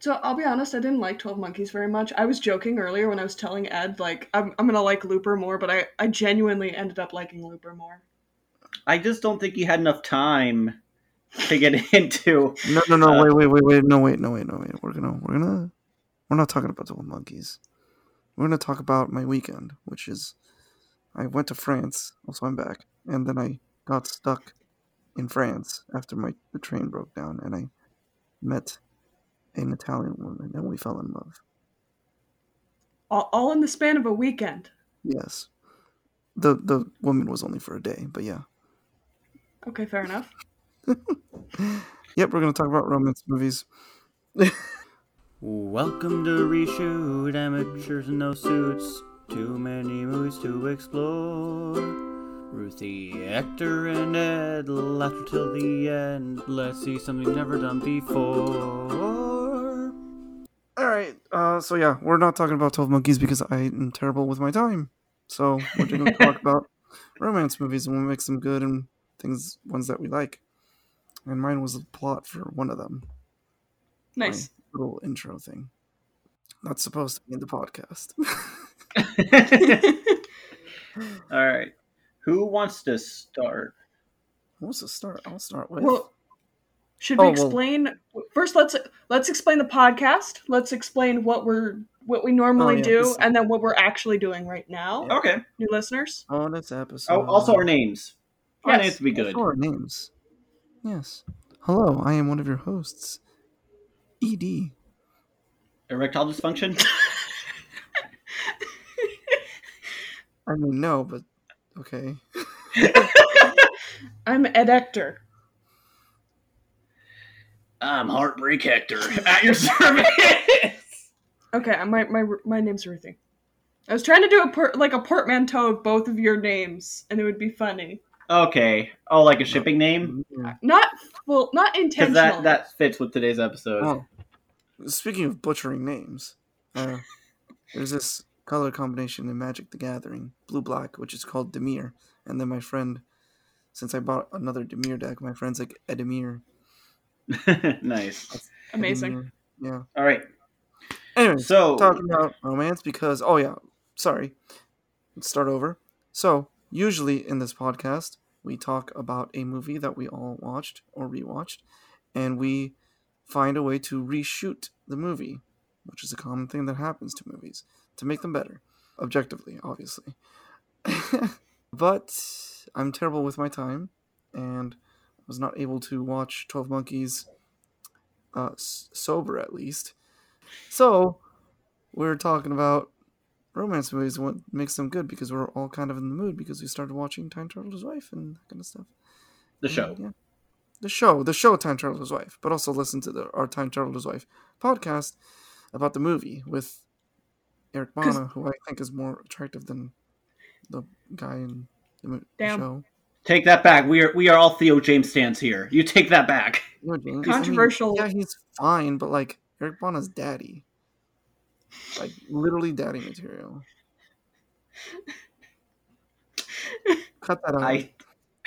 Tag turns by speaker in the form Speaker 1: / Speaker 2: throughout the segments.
Speaker 1: So I'll be honest, I didn't like Twelve Monkeys very much. I was joking earlier when I was telling Ed like I'm I'm gonna like Looper more, but I I genuinely ended up liking Looper more.
Speaker 2: I just don't think you had enough time to get into.
Speaker 3: No, no, no.
Speaker 2: Uh,
Speaker 3: wait, wait, wait, wait. No, wait, no, wait, no, wait. We're gonna, we're gonna, we're not talking about Twelve Monkeys. We're gonna talk about my weekend, which is, I went to France. Also, I'm back, and then I got stuck in France after my the train broke down, and I met an Italian woman, and we fell in love.
Speaker 1: All, all in the span of a weekend.
Speaker 3: Yes, the the woman was only for a day, but yeah.
Speaker 1: Okay, fair enough.
Speaker 3: Yep, we're gonna talk about romance movies.
Speaker 2: Welcome to Reshoot, amateurs in no suits. Too many movies to explore. Ruthie, Hector, and Ed, laughter till the end. Let's see something never done before.
Speaker 3: All right. Uh, so yeah, we're not talking about Twelve Monkeys because I am terrible with my time. So we're going to talk about romance movies and what makes them good and things ones that we like. And mine was the plot for one of them.
Speaker 1: Nice.
Speaker 3: My little intro thing. Not supposed to be in the podcast.
Speaker 2: All right. Who wants to start?
Speaker 3: What's to start? I'll start with.
Speaker 1: Well, should oh, we
Speaker 3: Oh, well-
Speaker 1: explain first? Let's let's explain the podcast. Let's explain what we're what we normally
Speaker 3: Oh, yeah,
Speaker 1: do,
Speaker 3: this-
Speaker 1: and then what we're actually doing right now.
Speaker 3: Yeah.
Speaker 2: Okay.
Speaker 1: New listeners.
Speaker 3: on this episode.
Speaker 2: Oh, also our names. Our names to be good.
Speaker 3: Also our names. Yes. Hello, I am one of your hosts, Ed.
Speaker 2: Erectile dysfunction.
Speaker 3: I mean, no, but okay.
Speaker 1: I'm Ed Ector.
Speaker 2: I'm Heartbreak Hector at your service.
Speaker 1: Okay, my my my name's Ruthie. I was trying to do a port, like a portmanteau of both of your names, and it would be funny.
Speaker 2: okay. Oh, like a shipping name?
Speaker 1: Not well, not
Speaker 2: Because
Speaker 1: intentional.
Speaker 2: that that fits with today's episode.
Speaker 3: Oh, speaking of butchering names, uh, there's this color combination in Magic the Gathering, blue black, which is called Dimir. And then my friend, since I bought another Dimir deck, my friend's like Edemir.
Speaker 2: nice.
Speaker 1: Amazing.
Speaker 3: Edemir. Yeah.
Speaker 2: All right.
Speaker 3: Anyways,
Speaker 2: So
Speaker 3: talking about romance because oh yeah, sorry. Let's start over. So usually in this podcast, we talk about a movie that we all watched or rewatched, and we find a way to reshoot the movie, which is a common thing that happens to movies to make them better, objectively, obviously. but I'm terrible with my time, and was not able to watch Twelve Monkeys uh, s- sober at least. So we're talking about romance movies and what makes them good because we're all kind of in the mood because we started watching Time Traveler's Wife and that kind of stuff.
Speaker 2: the
Speaker 3: And,
Speaker 2: show.
Speaker 3: yeah. The show, the show Time Traveler's Wife, but also listen to the our Time Traveler's Wife podcast about the movie with Eric Bana, who I think is more attractive than the guy in the, the
Speaker 1: Damn.
Speaker 3: show.
Speaker 2: Take that back. We are we are all Theo James stands here. You take that back.
Speaker 3: You know, James, I mean,
Speaker 1: Controversial.
Speaker 3: yeah, he's fine, but like Eric Bana's daddy, like literally daddy material. Cut that out.
Speaker 2: I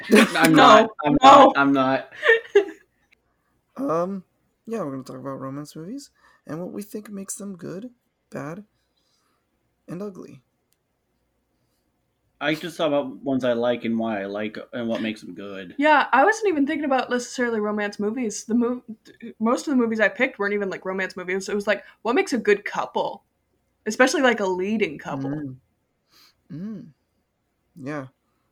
Speaker 2: I'm
Speaker 1: No,
Speaker 2: not. I'm
Speaker 1: no.
Speaker 2: not. I'm not.
Speaker 3: Um, yeah, we're gonna talk about romance movies and what we think makes them good, bad, and ugly.
Speaker 2: I just thought about ones I like and why I like and what makes them good.
Speaker 1: Yeah, I wasn't even thinking about necessarily romance movies. The mov- most of the movies I picked weren't even like romance movies. It was like what makes a good couple, especially like a leading couple.
Speaker 3: Mm. Mm. Yeah.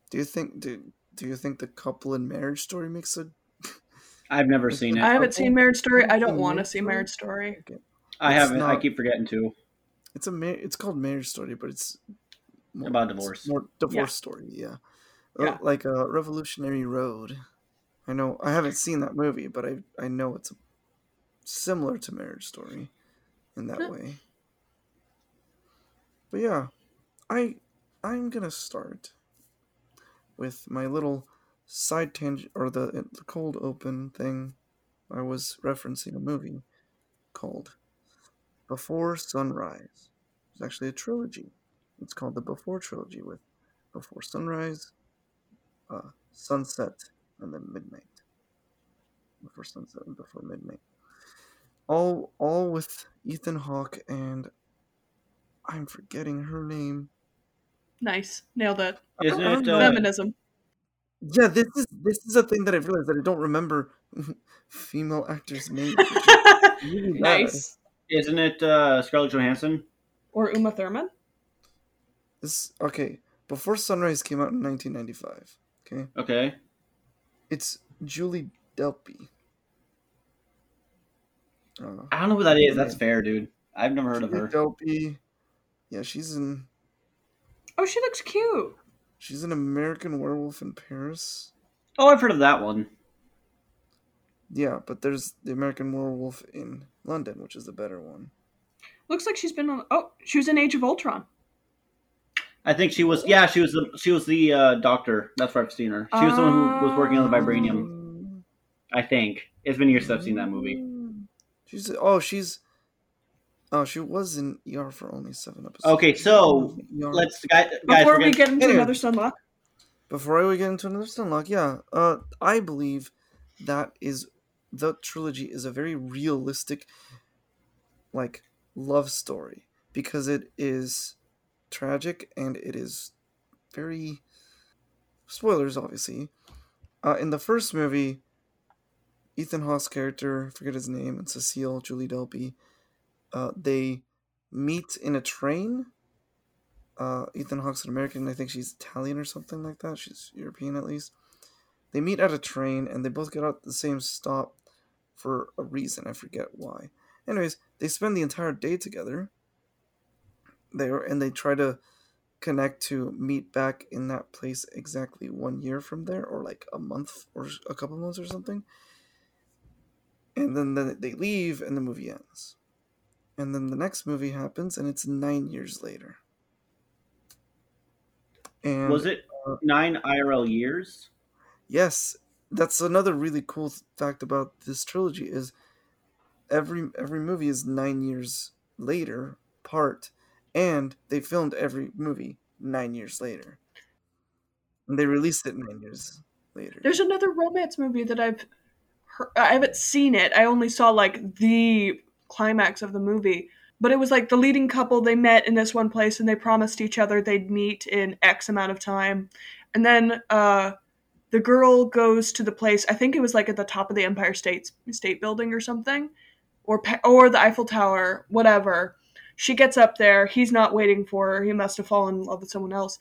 Speaker 3: Do you think do do you think the couple in Marriage Story makes a?
Speaker 2: I've never seen it.
Speaker 1: I haven't
Speaker 3: couple?
Speaker 1: seen Marriage Story. I don't want to see Marriage Story.
Speaker 2: I
Speaker 3: It's
Speaker 2: haven't. I keep forgetting to.
Speaker 3: It's a mar- it's called Marriage Story, but it's more,
Speaker 2: About divorce.
Speaker 3: more divorce story. Yeah. Uh,
Speaker 1: Yeah.
Speaker 3: like a Revolutionary Road. I know I haven't seen that movie, but I I know it's similar to Marriage Story in that way. But yeah, I I'm gonna start with my little side tangent or the the cold open thing. I was referencing a movie called Before Sunrise. It's actually a trilogy. It's called the Before trilogy with Before Sunrise, uh, Sunset, and then Midnight. Before Sunset and Before Midnight. all all with Ethan Hawke and I'm forgetting her name.
Speaker 1: Nice. Nailed it.
Speaker 4: Isn't it? Uh,
Speaker 1: Feminism.
Speaker 3: Yeah, this is this is a thing that I've realized that I don't remember female actors' names. really
Speaker 1: nice.
Speaker 4: isn't it uh, Scarlett Johansson?
Speaker 1: Or Uma Thurman.
Speaker 3: This okay. Before Sunrise came out in 1995. Okay,
Speaker 4: Okay.
Speaker 3: it's Julie Delpy. Uh,
Speaker 4: I don't know who that is. That's fair, dude. I've never heard of her.
Speaker 3: Delpy. Yeah, she's in.
Speaker 1: Oh, she looks cute.
Speaker 3: She's an American Werewolf in Paris.
Speaker 4: Oh, I've heard of that one.
Speaker 3: Yeah, but there's the American Werewolf in London, which is the better one.
Speaker 1: Looks like she's been on. Oh, she was in Age of Ultron.
Speaker 4: I think she was. Yeah, she was the she was the uh, doctor. That's where I've seen her. She was the one who was working on the vibranium.
Speaker 3: Um,
Speaker 4: I think it's been years since I've seen that movie.
Speaker 3: She's oh she's oh she was in ER for only seven episodes.
Speaker 4: Okay, so
Speaker 3: ER.
Speaker 4: let's guys. guys
Speaker 1: Before
Speaker 4: we're
Speaker 1: we
Speaker 4: gonna-
Speaker 1: get into
Speaker 3: Anyway.
Speaker 1: another Sunlock,
Speaker 3: Before we get into another Stunlock, yeah, uh, I believe that is the trilogy is a very realistic, like love story because it is tragic and it is very spoilers, obviously. Uh, in the first movie, Ethan Hawke's character, I forget his name, and Cecile Julie Delpy, uh, they meet in a train uh, Ethan Hawke's an American. I think she's Italian or something like that. She's European at least. They meet at a train and they both get out the same stop for a reason. I forget why. Anyways, they spend the entire day together. There and they try to connect to meet back in that place exactly one year from there, or like a month or a couple months or something. And then then they leave and the movie ends. And then the next movie happens and it's nine years later. And
Speaker 4: was it
Speaker 3: uh,
Speaker 4: nine IRL years?
Speaker 3: Yes, that's another really cool fact about this trilogy is every every movie is 9 years later part and they filmed every movie 9 years later. And they released it 9 years later.
Speaker 1: there's another romance movie that I've. Heard, I haven't seen it. I only saw like the climax of the movie. But it was like the leading couple. They met in this one place, and they promised each other they'd meet in X amount of time. And then uh, the girl goes to the place. I think it was like at the top of the Empire State State Building or something, or or the Eiffel Tower, whatever. She gets up there. He's not waiting for her. He must have fallen in love with someone else.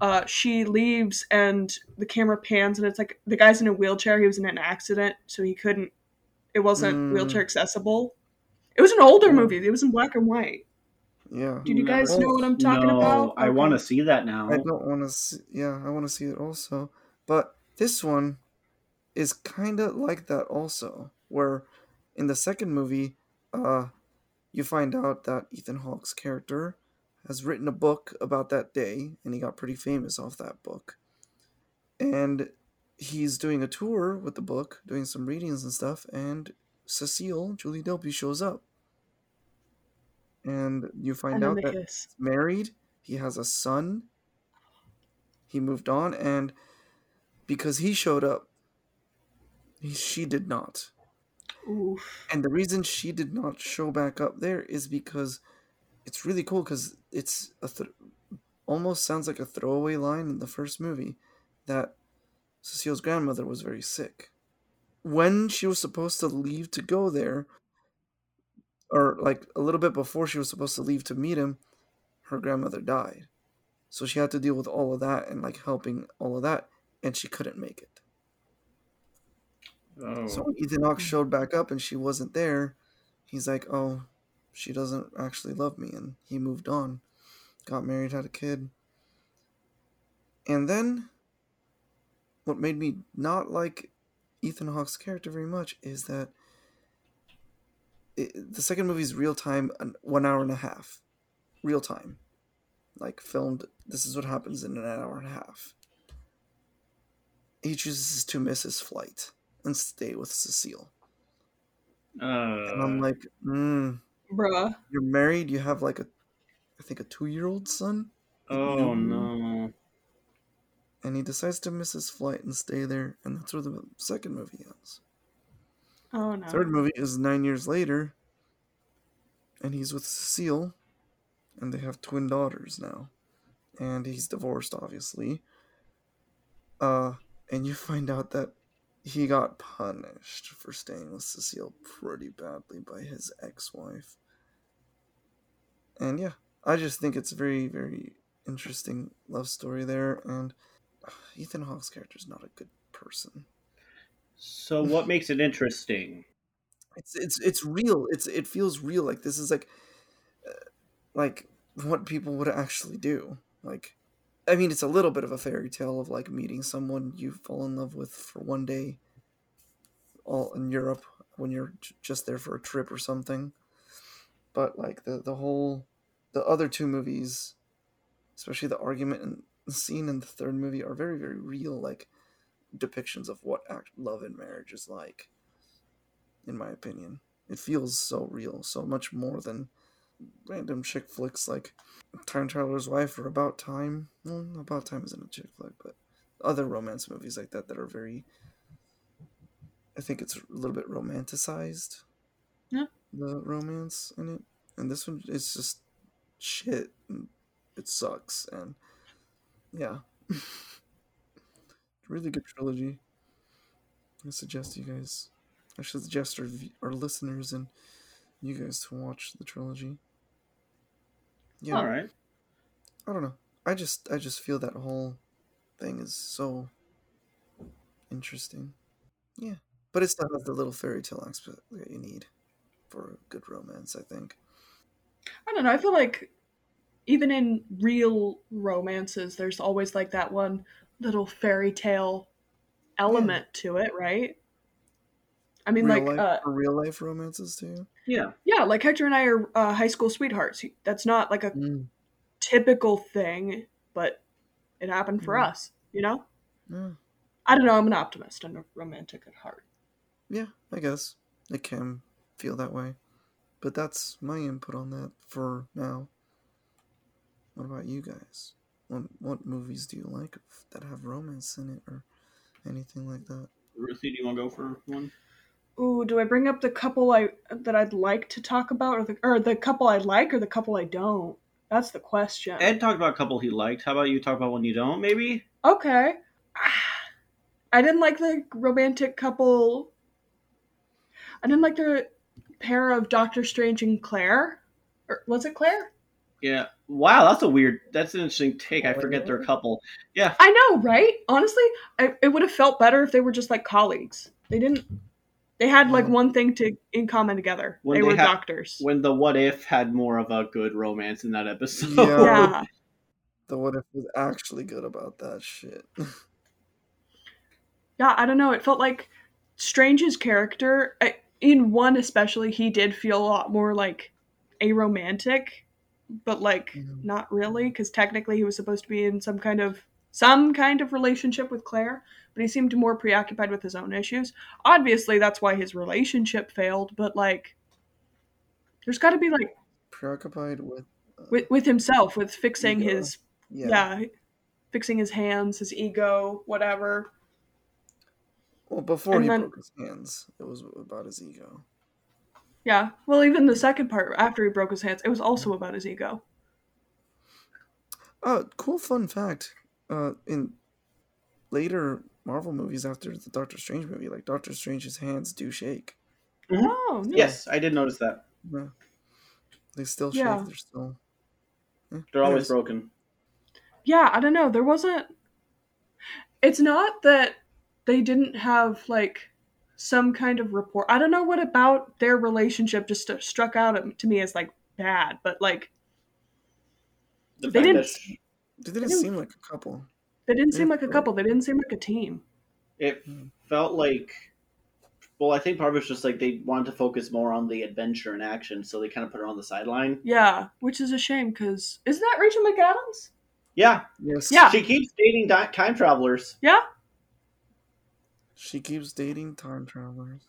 Speaker 1: Uh, she leaves, and the camera pans, and it's like the guy's in a wheelchair. He was in an accident, so he couldn't. It wasn't
Speaker 3: Mm.
Speaker 1: wheelchair accessible. It was an older
Speaker 3: Yeah.
Speaker 1: movie. It was in black and white.
Speaker 3: Yeah.
Speaker 1: Did you guys know what I'm talking
Speaker 4: no,
Speaker 1: about?
Speaker 4: I want to see that now.
Speaker 3: I don't want to see yeah, I want to see it also. But this one is kind of like that also where in the second movie uh you find out that Ethan Hawke's character has written a book about that day and he got pretty famous off that book. And he's doing a tour with the book, doing some readings and stuff and Cecile, Julie Delpy shows up. And you find out that
Speaker 1: kiss.
Speaker 3: married. He has a son. He moved on, and because he showed up, he, she did not.
Speaker 1: Oof.
Speaker 3: And the reason she did not show back up there is because it's really cool because it's a th- almost sounds like a throwaway line in the first movie that Cecile's grandmother was very sick. When she was supposed to leave to go there, or like a little bit before she was supposed to leave to meet him, her grandmother died. So she had to deal with all of that and like helping all of that, and she couldn't make it.
Speaker 4: Oh.
Speaker 3: So when Ethan Hawke showed back up and she wasn't there, he's like, "Oh, she doesn't actually love me," and he moved on, got married, had a kid. And then, what made me not like Ethan Hawke's character very much is that it, the second movie is real time, one hour and a half, real time, like filmed. This is what happens in an hour and a half. He chooses to miss his flight and stay with Cecile. And I'm
Speaker 4: Uh,
Speaker 3: like, mm,
Speaker 1: Bruh.
Speaker 3: you're married, you have like a, I think a two year old son,
Speaker 4: oh no.
Speaker 3: and he decides to miss his flight and stay there, and that's where the second movie ends.
Speaker 1: Oh no.
Speaker 3: Third movie is nine years later, and he's with Cecile, and they have twin daughters now, and he's divorced, obviously. Uh, and you find out that he got punished for staying with Cecile pretty badly by his ex-wife. And yeah, I just think it's a very, very interesting love story there, and uh, Ethan Hawke's character is not a good person.
Speaker 4: So what makes it interesting?
Speaker 3: It's it's it's real. It's it feels real. Like this is like uh, like what people would actually do. Like I mean, it's a little bit of a fairy tale of like meeting someone you fall in love with for one day, all in Europe when you're j- just there for a trip or something. But like the the whole, the other two movies, especially the argument and scene in the third movie, are very very real. Like depictions of what act love and marriage is like. In my opinion, it feels so real, so much more than random chick flicks like Time Traveler's Wife or About Time. Well, About Time isn't a chick flick, but other romance movies like that that are very. I think it's a little bit romanticized.
Speaker 1: Yeah.
Speaker 3: The romance in it, and this one is just shit. And it sucks, and yeah, really good trilogy. I suggest you guys. I should suggest our, our listeners and you guys to watch the trilogy. Yeah,
Speaker 4: All right.
Speaker 3: I don't know. I just I just feel that whole thing is so interesting. Yeah, but it's not the little fairy tale aspect that you need for a good romance. I think.
Speaker 1: I don't know. I feel like even in real romances, there's always like that one little fairy tale element to it, right? I mean,
Speaker 3: real
Speaker 1: like,
Speaker 3: life,
Speaker 1: uh,
Speaker 3: real life romances too.
Speaker 4: Yeah.
Speaker 1: yeah, like Hector and I are uh, high school sweethearts. That's not like a
Speaker 3: Mm.
Speaker 1: typical thing, but it happened for
Speaker 3: Mm.
Speaker 1: us, you know?
Speaker 3: Yeah,
Speaker 1: I don't know. I'm an optimist and a romantic at heart.
Speaker 3: yeah, I guess it can feel that way, but that's my input on that for now. What about you guys? What what movies do you like that have romance in it or anything like that?
Speaker 4: Ruthie, do you want to go for one?
Speaker 1: Ooh, do I bring up the couple I that I'd like to talk about, or the or the couple I like, or the couple I don't? That's the question.
Speaker 4: Ed talked about a couple he liked. How about you talk about one you don't, maybe?
Speaker 1: Okay. I didn't like the romantic couple. I didn't like the pair of Doctor Strange and Claire. Or was it Claire?
Speaker 4: Yeah. Wow, that's a weird. That's an interesting take. I forget they're a couple. Yeah.
Speaker 1: I know, right? Honestly, I, it would have felt better if they were just like colleagues. They didn't. They had like one thing to in common together.
Speaker 4: When
Speaker 1: they,
Speaker 4: they
Speaker 1: were
Speaker 4: had-
Speaker 1: doctors.
Speaker 4: When the What If had more of a good romance in that episode.
Speaker 3: Yeah.
Speaker 1: yeah.
Speaker 3: The what if was actually good about that shit.
Speaker 1: yeah, I don't know. It felt like Strange's character, in one especially, he did feel a lot more like a romantic, but like
Speaker 3: Mhm.
Speaker 1: not really, because technically he was supposed to be in some kind of some kind of relationship with Claire, but he seemed more preoccupied with his own issues. Obviously, that's why his relationship failed, but like, there's got to be like
Speaker 3: Preoccupied with. Uh,
Speaker 1: with, with himself, with fixing
Speaker 3: Ego.
Speaker 1: his
Speaker 3: yeah.
Speaker 1: yeah, fixing his hands, his ego, whatever.
Speaker 3: Well, before
Speaker 1: And
Speaker 3: he
Speaker 1: then-
Speaker 3: broke his hands, it was about his ego.
Speaker 1: Yeah. Well, even the second part after he broke his hands, it was also about his ego.
Speaker 3: Oh, cool fun fact. Uh, in later Marvel movies after the Doctor Strange movie, like Doctor Strange's hands do shake.
Speaker 1: Oh, nice.
Speaker 4: Yes, I did notice that.
Speaker 3: Yeah. They still
Speaker 1: Yeah.
Speaker 3: shake. They're still. Yeah.
Speaker 4: They're always
Speaker 3: Anyways,
Speaker 4: broken.
Speaker 1: Yeah, I don't know. There wasn't. It's not that they didn't have like some kind of rapport. I don't know what about their relationship just struck out to me as like bad, but like
Speaker 4: The
Speaker 1: They didn't-
Speaker 4: that
Speaker 3: They didn't
Speaker 1: didn't-
Speaker 3: seem like a couple.
Speaker 1: they didn't seem like a couple. They didn't seem like a team.
Speaker 4: it felt like. Well, I think part of it's just like they wanted to focus more on the adventure and action, so they kind of put her on the sideline.
Speaker 1: Yeah, which is a shame because isn't that Rachel McAdams?
Speaker 4: Yeah,
Speaker 3: Yes.
Speaker 1: Yeah.
Speaker 4: she keeps dating di- time travelers.
Speaker 1: Yeah,
Speaker 3: She keeps dating time travelers.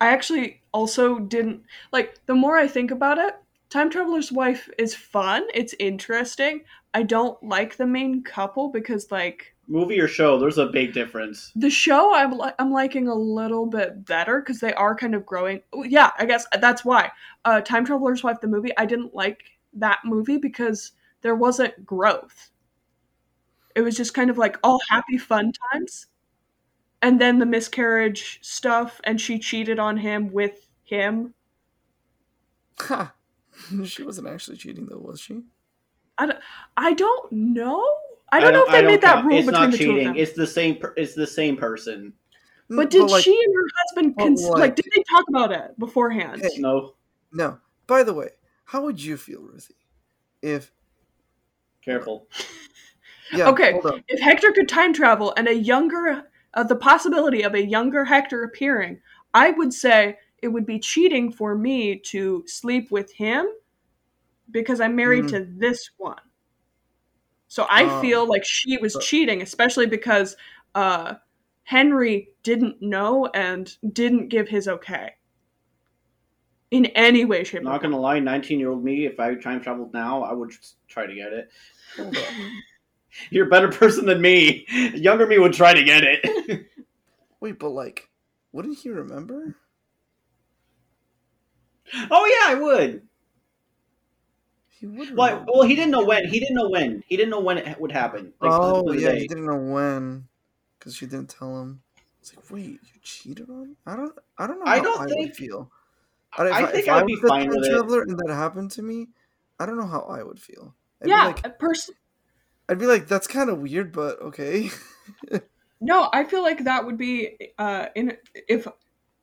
Speaker 1: I actually also didn't like the more I think about it, Time Traveler's Wife is fun, it's interesting. I don't like the main couple because like
Speaker 2: Movie or show? There's a big difference.
Speaker 1: The show I'm li- I'm liking a little bit better because they are kind of growing. Yeah, I guess that's why. Uh, Time Traveler's Wife, the movie, I didn't like that movie because there wasn't growth. It was just kind of like all happy fun times, and then the miscarriage stuff, and she cheated on him with him.
Speaker 3: Ha! she wasn't actually cheating though, was she?
Speaker 1: I don't know. I don't, know if they made that
Speaker 2: count-
Speaker 1: rule
Speaker 2: It's
Speaker 1: between
Speaker 2: not
Speaker 1: the two of
Speaker 2: cheating.
Speaker 1: them.
Speaker 2: It's the same. Per- it's the same person.
Speaker 1: but did
Speaker 3: like,
Speaker 1: she and her husband cons-
Speaker 3: like-
Speaker 1: like did they talk about it beforehand?
Speaker 3: Hey.
Speaker 2: No,
Speaker 3: No. By the way, how would you feel, Ruthie, if
Speaker 2: careful.
Speaker 3: yeah?
Speaker 1: Okay. If Hector could time travel and a younger, uh, the possibility of a younger Hector appearing, I would say it would be cheating for me to sleep with him because I'm married
Speaker 3: Mhm.
Speaker 1: to this one. So I
Speaker 3: Oh.
Speaker 1: feel like she was
Speaker 3: But-
Speaker 1: cheating, especially because uh, Henry didn't know and didn't give his okay in any way, shape, or
Speaker 2: Not
Speaker 1: form.
Speaker 2: gonna lie, 19 year old me, if I time traveled now, I would just try to get it. You're a better person than me. Younger me would try to get it.
Speaker 3: Wait, but like, wouldn't he remember?
Speaker 2: Oh yeah, I would.
Speaker 3: He would.
Speaker 2: Well,
Speaker 3: remember.
Speaker 2: well, he didn't know when. He didn't know when. He didn't know when it would happen. Like,
Speaker 3: oh
Speaker 2: the- the
Speaker 3: yeah,
Speaker 2: day.
Speaker 3: he didn't know when, because she didn't tell him. It's like, wait, you cheated on? me? I don't. I don't know.
Speaker 2: I don't
Speaker 3: I
Speaker 2: think-
Speaker 3: would feel.
Speaker 2: I
Speaker 3: if
Speaker 2: think I would be
Speaker 3: was the
Speaker 2: fine
Speaker 3: time
Speaker 2: with it.
Speaker 3: and that happened to me, I don't know how I would feel. I'd
Speaker 1: yeah,
Speaker 3: be like,
Speaker 1: a person.
Speaker 3: I'd be like, that's kind of weird, but okay.
Speaker 1: No, I feel like that would be uh in if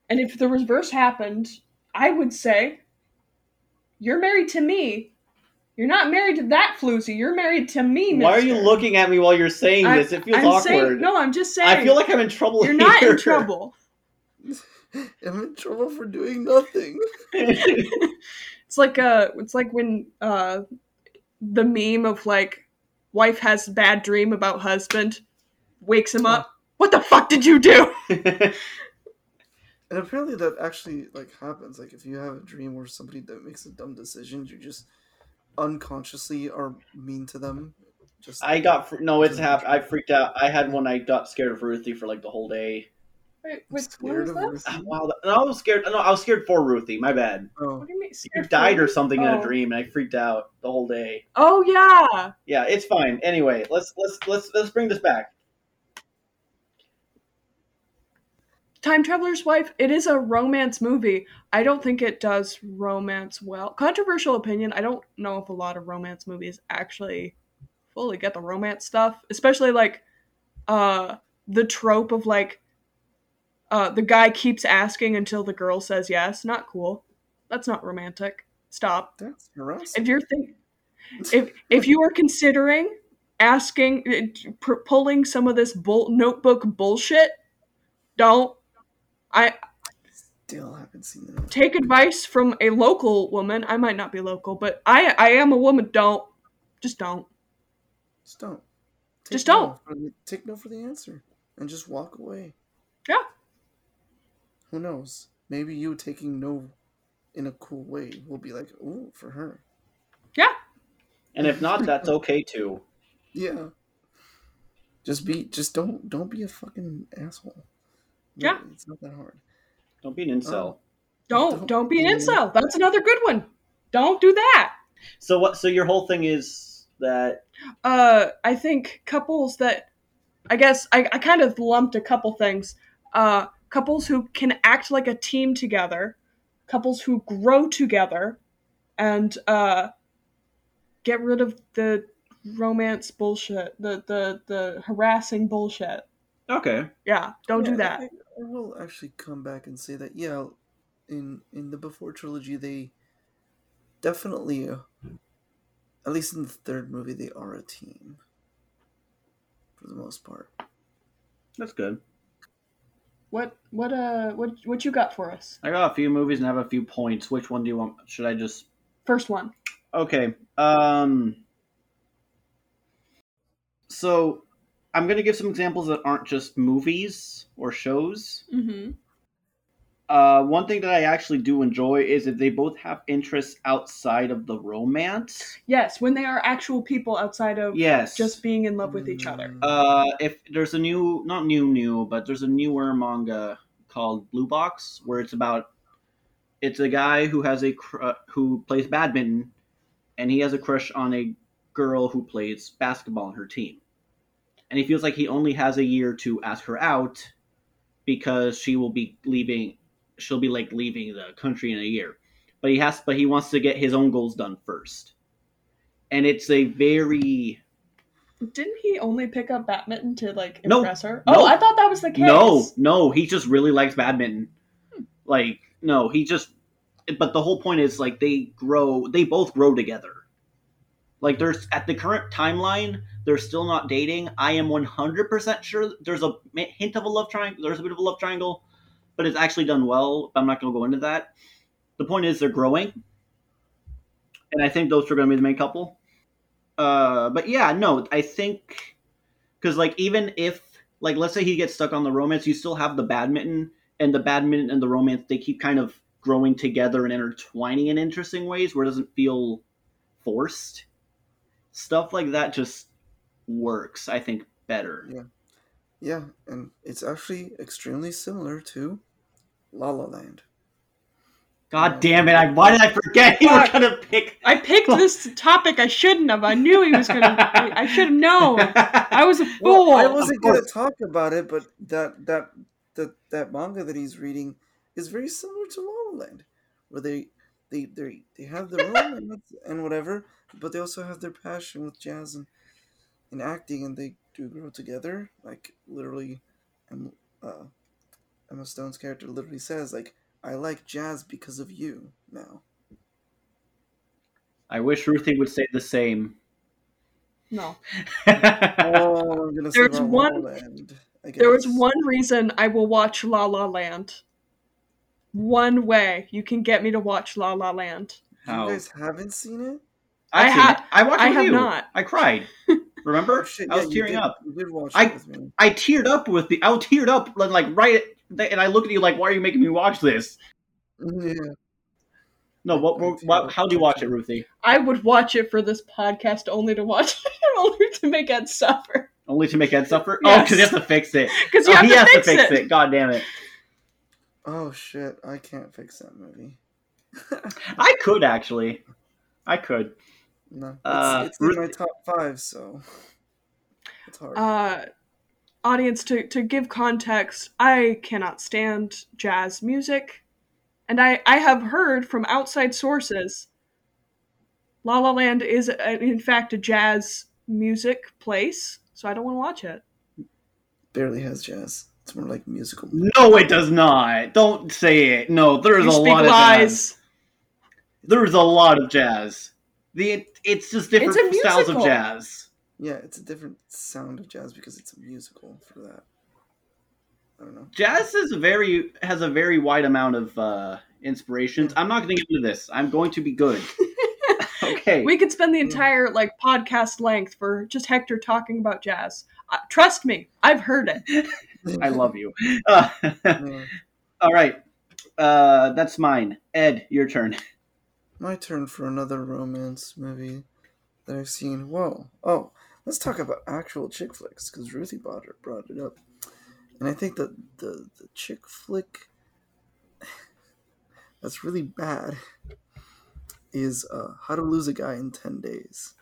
Speaker 1: and if the reverse happened, I would say you're married to me. You're not married to that floozy. You're married to me.
Speaker 2: Why are you looking at me while you're saying
Speaker 1: I'm-
Speaker 2: this? It feels
Speaker 1: I'm
Speaker 2: awkward.
Speaker 1: saying no. I'm just saying.
Speaker 2: I feel like I'm in trouble.
Speaker 1: you're not in trouble.
Speaker 3: I'm in trouble for doing nothing.
Speaker 1: It's like uh, it's like when uh, the meme of like wife has bad dream about husband, wakes him up. What the fuck did you do?
Speaker 3: And apparently that actually like happens. Like if you have a dream where somebody that makes a dumb decision, you just unconsciously are mean to them. Just
Speaker 2: I got fr- no. It's happened. I freaked out. I had one. I got scared of Ruthie for like the whole day.
Speaker 1: Wait,
Speaker 3: I'm
Speaker 1: wait,
Speaker 3: scared
Speaker 1: was
Speaker 3: of
Speaker 1: that?
Speaker 3: Ruthie.
Speaker 2: Ah, Wow. that- No, I was scared. No, I was scared for Ruthie. My bad.
Speaker 3: Oh,
Speaker 1: What do you mean?
Speaker 2: You died or something in
Speaker 1: Oh.
Speaker 2: a dream, and I freaked out the whole day.
Speaker 1: Oh yeah.
Speaker 2: Yeah, it's fine. Anyway, let's let's let's let's bring this back.
Speaker 1: Time Traveler's Wife, it is a romance movie. I don't think it does romance well. Controversial opinion, I don't know if a lot of romance movies actually fully get the romance stuff, especially like uh the trope of like uh the guy keeps asking until the girl says yes. Not cool. That's not romantic. Stop.
Speaker 3: that's harassing.
Speaker 1: If you're think if if you are considering asking pr- pulling some of this bull- notebook bullshit, don't I
Speaker 3: Still haven't seen it.
Speaker 1: take advice from a local woman. I might not be local, but I I am a woman. Don't just don't.
Speaker 3: Just don't.
Speaker 1: Just
Speaker 3: no
Speaker 1: don't.
Speaker 3: the- take no for the answer and just walk away.
Speaker 1: Yeah.
Speaker 3: Who knows? Maybe you taking no in a cool way will be like, ooh, for her.
Speaker 1: Yeah.
Speaker 2: And if not, that's okay too.
Speaker 3: Yeah. Just be. Just don't. Don't be a fucking asshole.
Speaker 1: Yeah.
Speaker 3: It's not that hard.
Speaker 2: Don't be an incel.
Speaker 3: Oh.
Speaker 1: Don't
Speaker 3: Don't
Speaker 1: don't be an
Speaker 3: be-
Speaker 1: incel. That's another good one. Don't do that.
Speaker 2: So what? So your whole thing is that
Speaker 1: uh i think couples that i guess i, I kind of lumped a couple things uh couples who can act like a team together couples who grow together and uh get rid of the romance bullshit the the the harassing bullshit
Speaker 2: okay.
Speaker 1: yeah don't do that
Speaker 3: I, I will actually come back and say that yeah, in in the before trilogy they definitely, uh, at least in the third movie, they are a team for the most part.
Speaker 2: That's good.
Speaker 1: what what uh what what you got for us
Speaker 2: I got a few movies and I have a few points. Which one do you want? Should I just?
Speaker 1: first one
Speaker 2: Okay. Um. So, I'm gonna give some examples that aren't just movies or shows.
Speaker 1: mm-hmm
Speaker 2: Uh, one thing that I actually do enjoy is if they both have interests outside of the romance.
Speaker 1: Yes, when they are actual people outside of
Speaker 2: Yes.
Speaker 1: just being in love with each
Speaker 3: Mm.
Speaker 1: other.
Speaker 2: Uh, if there's a new, not new, new, but there's a newer manga called Blue Box where it's about, it's a guy who has a cr- who plays badminton, and he has a crush on a girl who plays basketball on her team, and he feels like he only has a year to ask her out because she will be leaving, she'll be like leaving the country in a year, but he has, but he wants to get his own goals done first, and it's a very
Speaker 1: Didn't he only pick up badminton to like
Speaker 2: No.
Speaker 1: impress her?
Speaker 2: No.
Speaker 1: Oh, I thought that was the case.
Speaker 2: No, no, he just really likes badminton. Like, no, he just. But the whole point is, like, they grow. They both grow together. Like, there's at the current timeline, they're still not dating. I am 100% sure there's a hint of a love triangle. There's a bit of a love triangle, but it's actually done well. I'm not going to go into that. The point is, they're growing, and I think those are going to be the main couple. Uh, but yeah, no, I think because like even if like let's say he gets stuck on the romance, you still have the badminton and the badminton and the romance. They keep kind of growing together and intertwining in interesting ways where it doesn't feel forced. Stuff like that just works, I think, better.
Speaker 3: Yeah. Yeah, and it's actually extremely similar to La La Land.
Speaker 2: God damn it! I, why did I forget you were gonna pick?
Speaker 1: I picked this topic. I shouldn't have. I knew he was gonna. I should have known. I was a fool.
Speaker 3: Well, I wasn't gonna talk about it, but that that that that manga that he's reading is very similar to La La Land, where they they they they have their romance and whatever, but they also have their passion with jazz and, and acting, and they do grow together. Like literally, Em- uh, Emma Stone's character literally says like, "I like jazz because of you now."
Speaker 2: I wish Ruthie would say the same.
Speaker 1: no.
Speaker 3: Oh, I'm gonna say
Speaker 1: There's
Speaker 3: La La
Speaker 1: one-
Speaker 3: Land. I
Speaker 1: There was one reason I will watch La La Land. One way you can get me to watch La La Land.
Speaker 2: How?
Speaker 3: You guys haven't seen it?
Speaker 2: I've
Speaker 1: I
Speaker 2: seen
Speaker 1: ha-
Speaker 2: it. I watched
Speaker 1: I have
Speaker 2: you.
Speaker 1: not.
Speaker 2: I cried. Remember?
Speaker 3: Oh, shit,
Speaker 2: I was
Speaker 3: yeah,
Speaker 2: tearing
Speaker 3: did-
Speaker 2: up.
Speaker 3: You did watch
Speaker 2: I-
Speaker 3: it with me.
Speaker 2: I teared up with the. I teared up like, like right, at- and I looked at you like, "Why are you making me watch this?"
Speaker 3: Yeah.
Speaker 2: No, what? What, what how do you watch it, Ruthie?
Speaker 1: I would watch it for this podcast only to watch it, only to make Ed suffer.
Speaker 2: Only to make Ed suffer? Oh, because you have to fix it.
Speaker 1: Because
Speaker 2: oh, he
Speaker 1: to,
Speaker 2: has
Speaker 1: fix
Speaker 2: to fix
Speaker 1: it.
Speaker 2: it. God damn it!
Speaker 3: Oh shit! I can't fix that movie.
Speaker 2: I could actually. I could.
Speaker 3: No, it's,
Speaker 2: Uh,
Speaker 3: it's in
Speaker 2: Ruth-
Speaker 3: my top five, so it's hard.
Speaker 1: Uh, audience, to, to give context, I cannot stand jazz music. And I, I have heard from outside sources La La Land is, uh, in fact, a jazz music place, so I don't want to watch it.
Speaker 3: Barely has jazz. It's more like musical.
Speaker 2: No, it does not. Don't say it. No, there's
Speaker 1: you
Speaker 2: a
Speaker 1: speak
Speaker 2: lot of jazz. There's a lot of jazz. The it's just different
Speaker 1: It's
Speaker 2: styles of jazz.
Speaker 3: Yeah, it's a different sound of jazz because it's a musical for that. I don't know.
Speaker 2: Jazz is very has a very wide amount of uh, inspirations. I'm not going to get into this. I'm going to be good. okay.
Speaker 1: We could spend the entire like podcast length for just Hector talking about jazz. Uh, trust me, I've heard it.
Speaker 2: I love you. Uh, all right. Uh, that's mine. Ed, your turn.
Speaker 3: My turn for another romance movie that I've seen. Whoa. Oh, let's talk about actual chick flicks because Ruthie brought it, brought it up. And I think that the, the chick flick that's really bad is uh, How to Lose a Guy in 10 Days.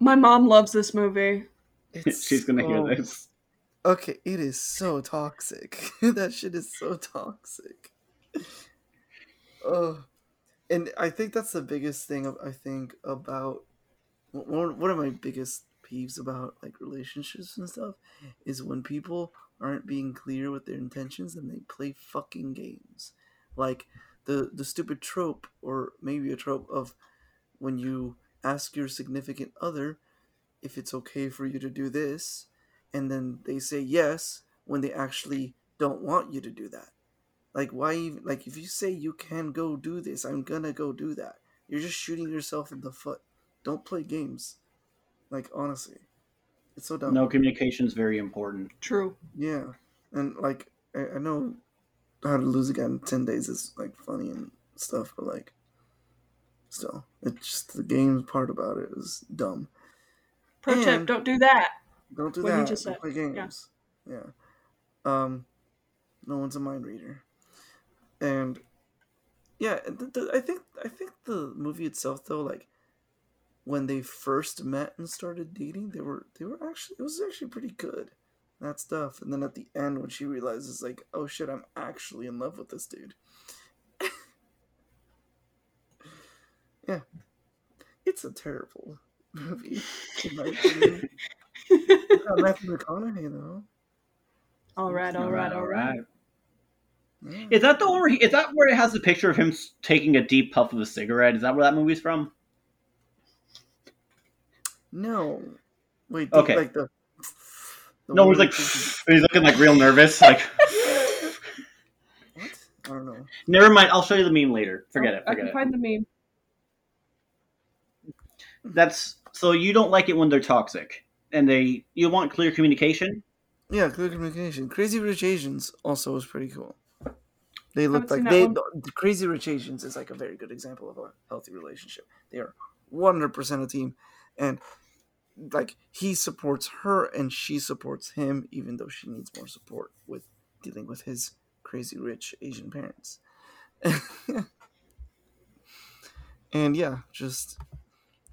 Speaker 1: My mom loves this movie.
Speaker 3: It's
Speaker 2: She's going to
Speaker 3: so-
Speaker 2: hear this.
Speaker 3: Okay, it is so toxic. that shit is so toxic. Oh, and I think that's the biggest thing. I think about one of my biggest peeves about like relationships and stuff is when people aren't being clear with their intentions and they play fucking games, like the the stupid trope or maybe a trope of when you ask your significant other if it's okay for you to do this and then they say yes when they actually don't want you to do that. Like why even like if you say you can go do this, I'm gonna go do that. You're just shooting yourself in the foot. Don't play games. Like honestly. It's so dumb.
Speaker 2: No communication is very important.
Speaker 1: True.
Speaker 3: Yeah. And like I, I know How to Lose a Guy in Ten Days is like funny and stuff, but like, still, it's just the game part about it is dumb.
Speaker 1: Pro tip: Don't do that.
Speaker 3: Don't do
Speaker 1: What you
Speaker 3: that.
Speaker 1: just
Speaker 3: Don't
Speaker 1: said.
Speaker 3: play games. Yeah. Um, no one's a mind reader. And yeah, the, the, I think I think the movie itself though, like when they first met and started dating, they were they were actually it was actually pretty good. That stuff, and then at the end when she realizes like, oh shit, I'm actually in love with this dude. yeah, it's a terrible movie. in my opinion. Matthew McConaughey though.
Speaker 1: all right, all right, all right.
Speaker 3: Yeah.
Speaker 2: Is that the one where he, is that where it has the picture of him taking a deep puff of a cigarette? Is that where that movie's from?
Speaker 3: No. Wait, the,
Speaker 2: Okay.
Speaker 3: like the. the
Speaker 2: No,
Speaker 3: one
Speaker 2: it's like
Speaker 3: where
Speaker 2: he's looking like real nervous. Like,
Speaker 3: What? I don't know.
Speaker 2: never mind. I'll show you the meme later. Forget
Speaker 1: Oh,
Speaker 2: it.
Speaker 1: I can
Speaker 2: it.
Speaker 1: find the meme.
Speaker 2: That's so you don't like it when they're toxic, and they you want clear communication.
Speaker 3: Yeah, clear communication. Crazy Rich Asians also was pretty cool. They look like they. The Crazy Rich Asians is like a very good example of a healthy relationship. They are one hundred percent a team, and like he supports her and she supports him, even though she needs more support with dealing with his crazy rich Asian parents. and yeah, just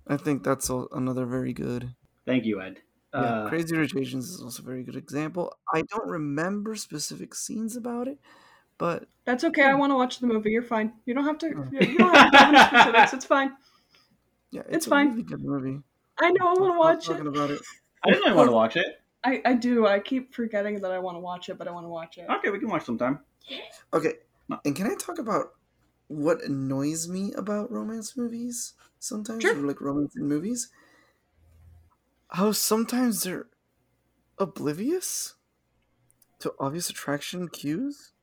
Speaker 3: I think that's a, another very good
Speaker 2: Thank you, Ed.
Speaker 3: yeah,
Speaker 2: Uh,
Speaker 3: Crazy Rich Asians is also a very good example. I don't remember specific scenes about it, but
Speaker 1: That's okay. I want to watch the movie. You're fine. You don't have to. You don't have to have specifics. It's fine.
Speaker 3: yeah,
Speaker 1: It's
Speaker 3: a
Speaker 1: fine.
Speaker 3: really good movie.
Speaker 1: I know. I want to watch
Speaker 3: talking
Speaker 1: it.
Speaker 3: about it.
Speaker 2: I didn't want to watch it.
Speaker 1: I, I do. I keep forgetting that I want to watch it, but I want to watch it.
Speaker 2: Okay, we can watch sometime.
Speaker 3: Okay, and can I talk about what annoys me about romance movies sometimes,
Speaker 1: Sure.
Speaker 3: or like romance in movies? How sometimes they're oblivious to obvious attraction cues,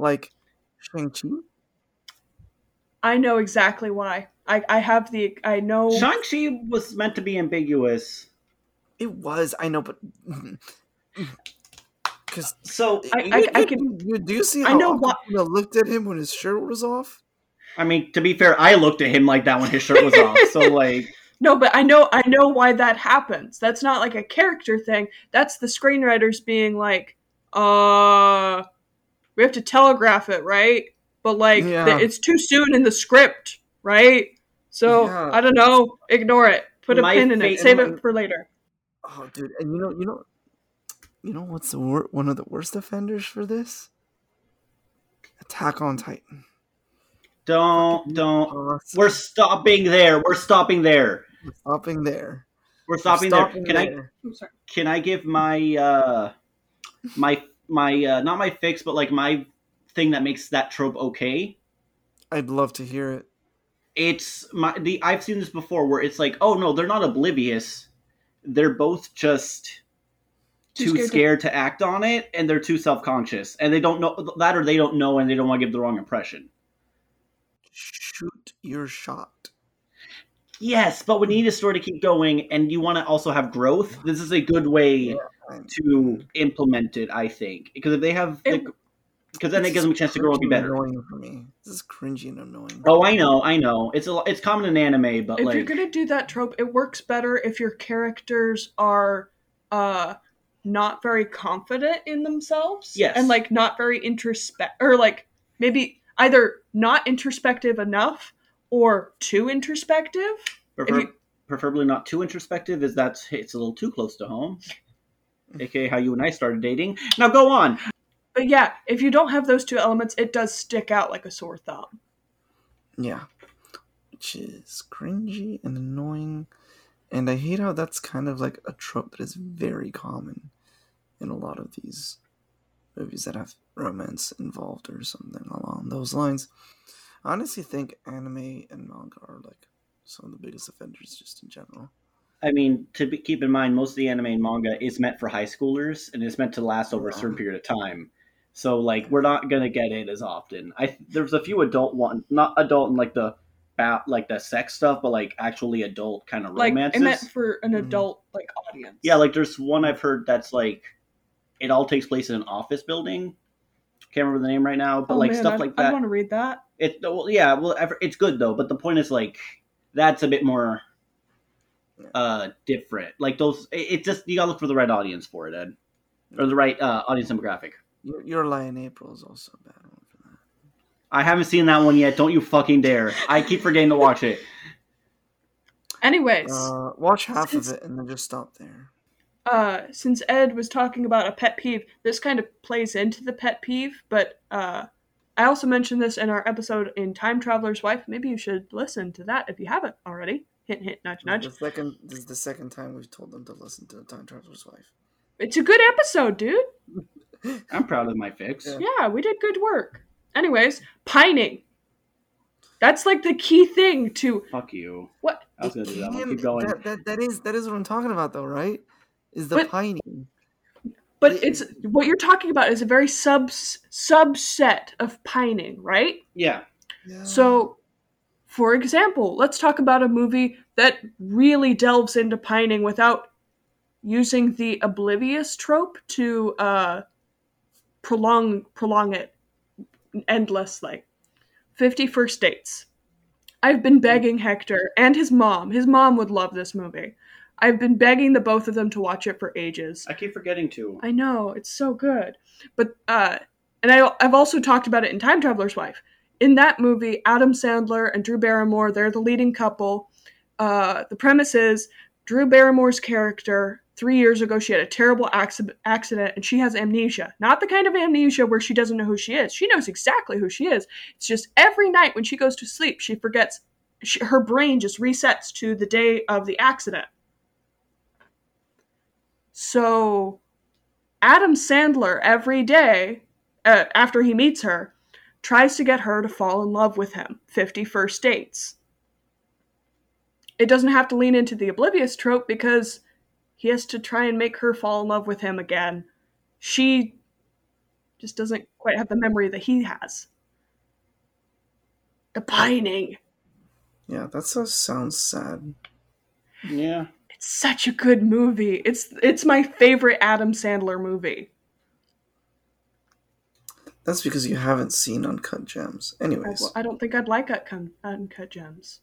Speaker 3: like Shang Chi.
Speaker 2: Oh.
Speaker 1: I know exactly why. I, I have the. I know.
Speaker 2: Shang Chi was meant to be ambiguous.
Speaker 3: It was, I know, but because
Speaker 2: So
Speaker 1: I- I can-
Speaker 3: You, do you see
Speaker 1: I know what-
Speaker 3: Awkwafina looked at him when his shirt was off?
Speaker 2: I mean, to be fair, I looked at him like that when his shirt was off. So like,
Speaker 1: No, but I know. I know why that happens. That's not like a character thing. That's the screenwriters being like, uh, we have to telegraph it, right? But like,
Speaker 3: Yeah.
Speaker 1: th- it's too soon in the script, right? So
Speaker 3: Yeah.
Speaker 1: I don't know. Ignore it. Put a
Speaker 2: My
Speaker 1: pin in it. Save
Speaker 3: and-
Speaker 1: it for later.
Speaker 3: Oh, dude, and you know, you know, you know what's the wor- one of the worst offenders for this? Attack on Titan.
Speaker 2: don't don't.
Speaker 3: Awesome.
Speaker 2: We're stopping there. We're stopping there.
Speaker 3: We're stopping there.
Speaker 2: We're
Speaker 3: We're
Speaker 2: stopping, there. Can I
Speaker 3: there.
Speaker 1: I'm sorry.
Speaker 2: can I give my uh my my uh not my fix, but like my thing that makes that trope okay?
Speaker 3: I'd love to hear it.
Speaker 2: it's my the I've seen this before where it's like, oh no, they're not oblivious. They're both just
Speaker 1: Too
Speaker 2: too,
Speaker 1: scared to-
Speaker 2: to... act on it, and they're too self conscious, and they don't know that, or they don't know, and they don't want to give the wrong impression.
Speaker 3: Shoot your shot.
Speaker 2: Yes, but we need a story to keep going, and you want to also have growth. This is a good way
Speaker 3: Yeah.
Speaker 2: To implement it, I think, because if they have,
Speaker 1: It-
Speaker 2: because then it gives them a chance to grow and be better.
Speaker 3: Annoying for me. This is cringy and annoying.
Speaker 2: Oh, I know, I know. It's a, lo- it's common in anime, but
Speaker 1: if
Speaker 2: like,
Speaker 1: you're gonna do that trope, it works better if your characters are uh not very confident in themselves.
Speaker 2: Yes.
Speaker 1: And like not very introspect or like maybe either not introspective enough or too introspective.
Speaker 2: Prefer-
Speaker 1: you-
Speaker 2: preferably not too introspective, is that it's a little too close to home. AKA how you and I started dating. Now go on.
Speaker 1: But yeah, if you don't have those two elements, it does stick out like a sore thumb.
Speaker 3: Yeah. Which is cringy and annoying. And I hate how that's kind of like a trope that is very common in a lot of these movies that have romance involved or something along those lines. I honestly think anime and manga are like some of the biggest offenders just in general.
Speaker 2: I mean, to be, keep in mind, most of the anime and manga is meant for high schoolers, and it's meant to last over a certain period of time. So, like, we're not gonna get it as often. I there's a few adult one, not adult in like the ba- like the sex stuff, but like actually adult kind of
Speaker 1: Like
Speaker 2: romances.
Speaker 1: it meant for an
Speaker 3: Mhm.
Speaker 1: adult like audience.
Speaker 2: Yeah, like there's one I've heard that's like it all takes place in an office building. Can't remember the name right now, but
Speaker 1: Oh,
Speaker 2: like
Speaker 1: man,
Speaker 2: stuff
Speaker 1: I'd-
Speaker 2: like that.
Speaker 1: I want to read that.
Speaker 2: It well, yeah, well, it's good though. But the point is like that's a bit more uh different. Like those, it, it just you gotta look for the right audience for it, Ed, or the right uh, audience demographic.
Speaker 3: Your, your Lie in April is also a bad one for that.
Speaker 2: I haven't seen that one yet. Don't you fucking dare! I keep forgetting to watch it.
Speaker 1: Anyways,
Speaker 3: Uh, watch half of it and then just stop there.
Speaker 1: uh, since Ed was talking about a pet peeve, this kind of plays into the pet peeve, but uh, I also mentioned this in our episode in Time Traveler's Wife. Maybe you should listen to that if you haven't already. Hint, hint, nudge, nudge.
Speaker 3: The second, this is the second time we've told them to listen to Time Traveler's Wife.
Speaker 1: It's a good episode, dude.
Speaker 2: I'm proud of my fix.
Speaker 3: Yeah.
Speaker 1: Yeah, we did good work. Anyways, pining. That's like the key thing to
Speaker 2: Fuck you.
Speaker 1: what?
Speaker 2: I was gonna do that one. Keep going.
Speaker 3: That, that, that is that is what I'm talking about, though, right? Is the
Speaker 1: But-
Speaker 3: pining?
Speaker 1: But
Speaker 3: It-
Speaker 1: it's what you're talking about is a very sub subset of pining, right?
Speaker 2: Yeah.
Speaker 3: Yeah.
Speaker 1: So, for example, let's talk about a movie that really delves into pining without using the oblivious trope to uh, prolong prolong it endlessly. Fifty First Dates. I've been begging Hector and his mom. His mom would love this movie. I've been begging the both of them to watch it for ages.
Speaker 2: I keep forgetting to.
Speaker 1: I know it's so good, but uh, and I I've also talked about it in Time Traveler's Wife. In that movie, Adam Sandler and Drew Barrymore they're the leading couple. Uh, the premise is Drew Barrymore's character three years ago she had a terrible acci- accident and she has amnesia. Not the kind of amnesia where she doesn't know who she is. She knows exactly who she is. It's just every night when she goes to sleep she forgets. She, her brain just resets to the day of the accident. So Adam Sandler every day uh, after he meets her tries to get her to fall in love with him. 50 first dates. It doesn't have to lean into the oblivious trope because he has to try and make her fall in love with him again. She just doesn't quite have the memory that he has. The pining.
Speaker 3: yeah, that so- sounds sad.
Speaker 2: Yeah.
Speaker 1: It's such a good movie. It's it's my favorite Adam Sandler movie.
Speaker 3: That's because you haven't seen Uncut Gems. Anyways,
Speaker 1: Well, I don't think I'd like Uncut, uncut Gems.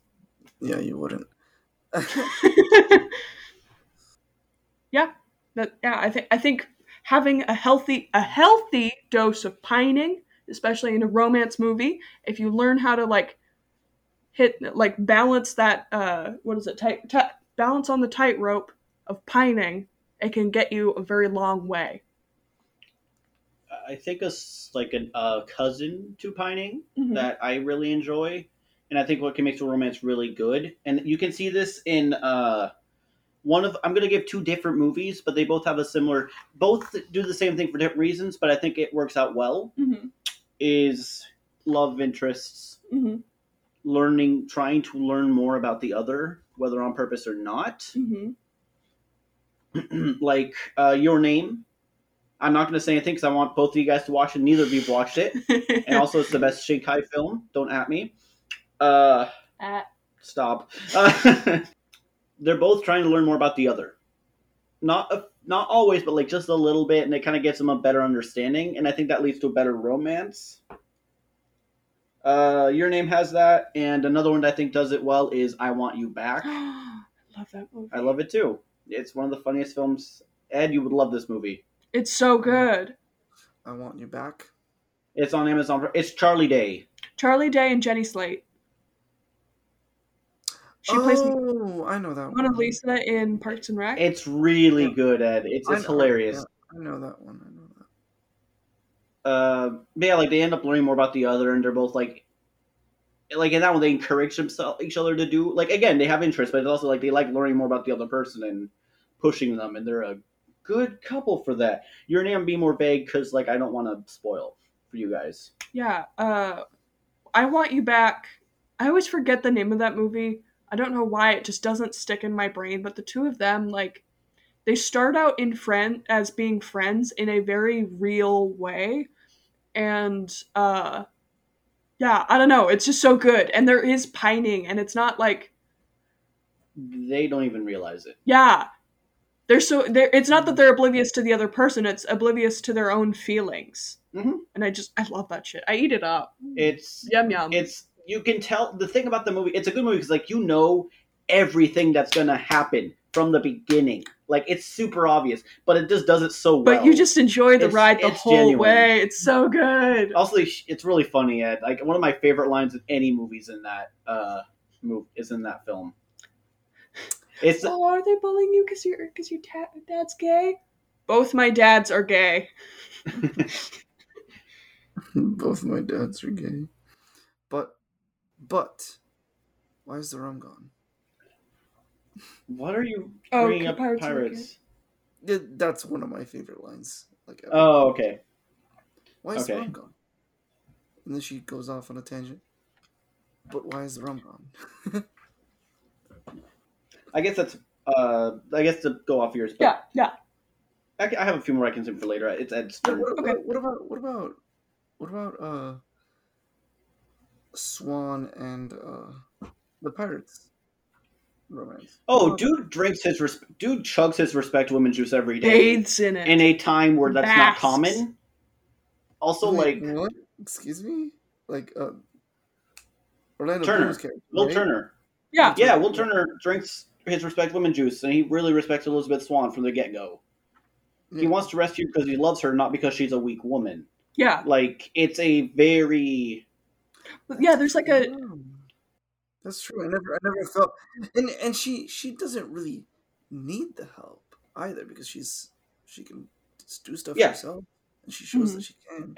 Speaker 3: yeah, you wouldn't.
Speaker 1: yeah, that yeah. I think I think having a healthy a healthy dose of pining, especially in a romance movie, if you learn how to like hit like balance that uh what is it tight ti balance on the tightrope of pining, it can get you a very long way.
Speaker 2: I think a like a uh, cousin to pining
Speaker 1: Mhm.
Speaker 2: that I really enjoy, and I think what can make the romance really good. And you can see this in uh, one of. I'm gonna give two different movies, but they both have a similar. Both do the same thing for different reasons, but I think it works out well.
Speaker 1: Mhm.
Speaker 2: Is love interests
Speaker 1: Mhm.
Speaker 2: learning, trying to learn more about the other, whether on purpose or not.
Speaker 1: Mhm.
Speaker 2: like uh, your name. I'm not going to say anything because I want both of you guys to watch it. Neither of you've watched it, and also it's the best Shinkai film. Don't at me. Uh,
Speaker 1: Uh,
Speaker 2: stop. Uh, they're both trying to learn more about the other. Not a, not always, but like just a little bit, and it kind of gets them a better understanding, and I think that leads to a better romance. Uh, your name has that, and another one that I think does it well is "I Want You Back."
Speaker 1: I love that movie.
Speaker 2: I love it too. It's one of the funniest films. Ed, you would love this movie.
Speaker 1: It's so good.
Speaker 3: I want you back.
Speaker 2: It's on Amazon. It's Charlie Day.
Speaker 1: Charlie Day and Jenny Slate. She plays
Speaker 3: oh, I know that
Speaker 1: Mona
Speaker 3: one.
Speaker 1: Of Lisa in Parks and Rec.
Speaker 2: It's really good, Ed. It's,
Speaker 3: I
Speaker 2: it's
Speaker 3: know-
Speaker 2: hilarious.
Speaker 3: I know that one. I know that.
Speaker 2: Uh, but yeah, like they end up learning more about the other, and they're both like, like in that one they encourage themselves each other to do. Like again, they have interest, but it's also like they like learning more about the other person and pushing them, and they're a good couple for that. Your name be more vague because like I don't want to spoil for you guys.
Speaker 1: yeah. Uh, I Want You Back. I always forget the name of that movie. I don't know why it just doesn't stick in my brain, but the two of them, like, they start out in friend as being friends in a very real way, and uh, yeah, I don't know. It's just so good, and there is pining, and it's not like
Speaker 2: They don't even realize it.
Speaker 1: Yeah. They're so they're it's not that they're oblivious to the other person it's oblivious to their own feelings
Speaker 2: Mhm.
Speaker 1: and i just i love that shit i eat it up
Speaker 2: It's
Speaker 1: yum yum
Speaker 2: it's you can tell the thing about the movie. It's a good movie because like you know everything that's gonna happen from the beginning. Like it's super obvious, but it just does it so well.
Speaker 1: but you just enjoy the
Speaker 2: It's-
Speaker 1: ride the whole
Speaker 2: genuine.
Speaker 1: way it's so good
Speaker 2: also it's really funny. Ed. Like one of my favorite lines in any movies in that uh movie is in that film. It's
Speaker 1: oh are they bullying you because your because your ta- dad's gay both my dads are gay
Speaker 3: Both my dads are gay. But, but, why is the rum gone?
Speaker 2: what are you
Speaker 1: Oh,
Speaker 2: bringing up?
Speaker 1: Pirates
Speaker 2: Pirates.
Speaker 1: of
Speaker 3: Yeah, that's one of my favorite lines. Like, ever.
Speaker 2: Oh, okay.
Speaker 3: why is the rum gone? And then she goes off on a tangent. But why is the rum gone?
Speaker 2: I guess that's uh. I guess to go off yours. But
Speaker 1: yeah yeah
Speaker 2: I, I have a few more I can say for later. It's Ed's
Speaker 3: Yeah,
Speaker 2: turn.
Speaker 3: what,
Speaker 1: Okay.
Speaker 3: what, what about what about what about uh Swann and uh the pirates romance?
Speaker 2: Oh, dude drinks his res- dude chugs his respect women juice every day
Speaker 1: bathes in it
Speaker 2: in a time where that's not common. Also,
Speaker 3: Wait,
Speaker 2: like
Speaker 3: what? Excuse me? Like uh Orlando
Speaker 2: Turner.
Speaker 3: Bloom's character,
Speaker 2: Will
Speaker 3: right?
Speaker 2: Turner.
Speaker 1: yeah
Speaker 2: Yeah, Will Turner drinks his respect women juice, and he really respects Elizabeth Swann from the get go. He wants to rescue because he loves her, not because she's a weak woman.
Speaker 1: yeah
Speaker 2: Like it's a very
Speaker 1: But yeah there's like a.
Speaker 3: That's true. I never I never felt and and she she doesn't really need the help either because she's she can just do stuff
Speaker 2: Yeah.
Speaker 3: herself and she shows
Speaker 1: Mhm.
Speaker 3: that she can.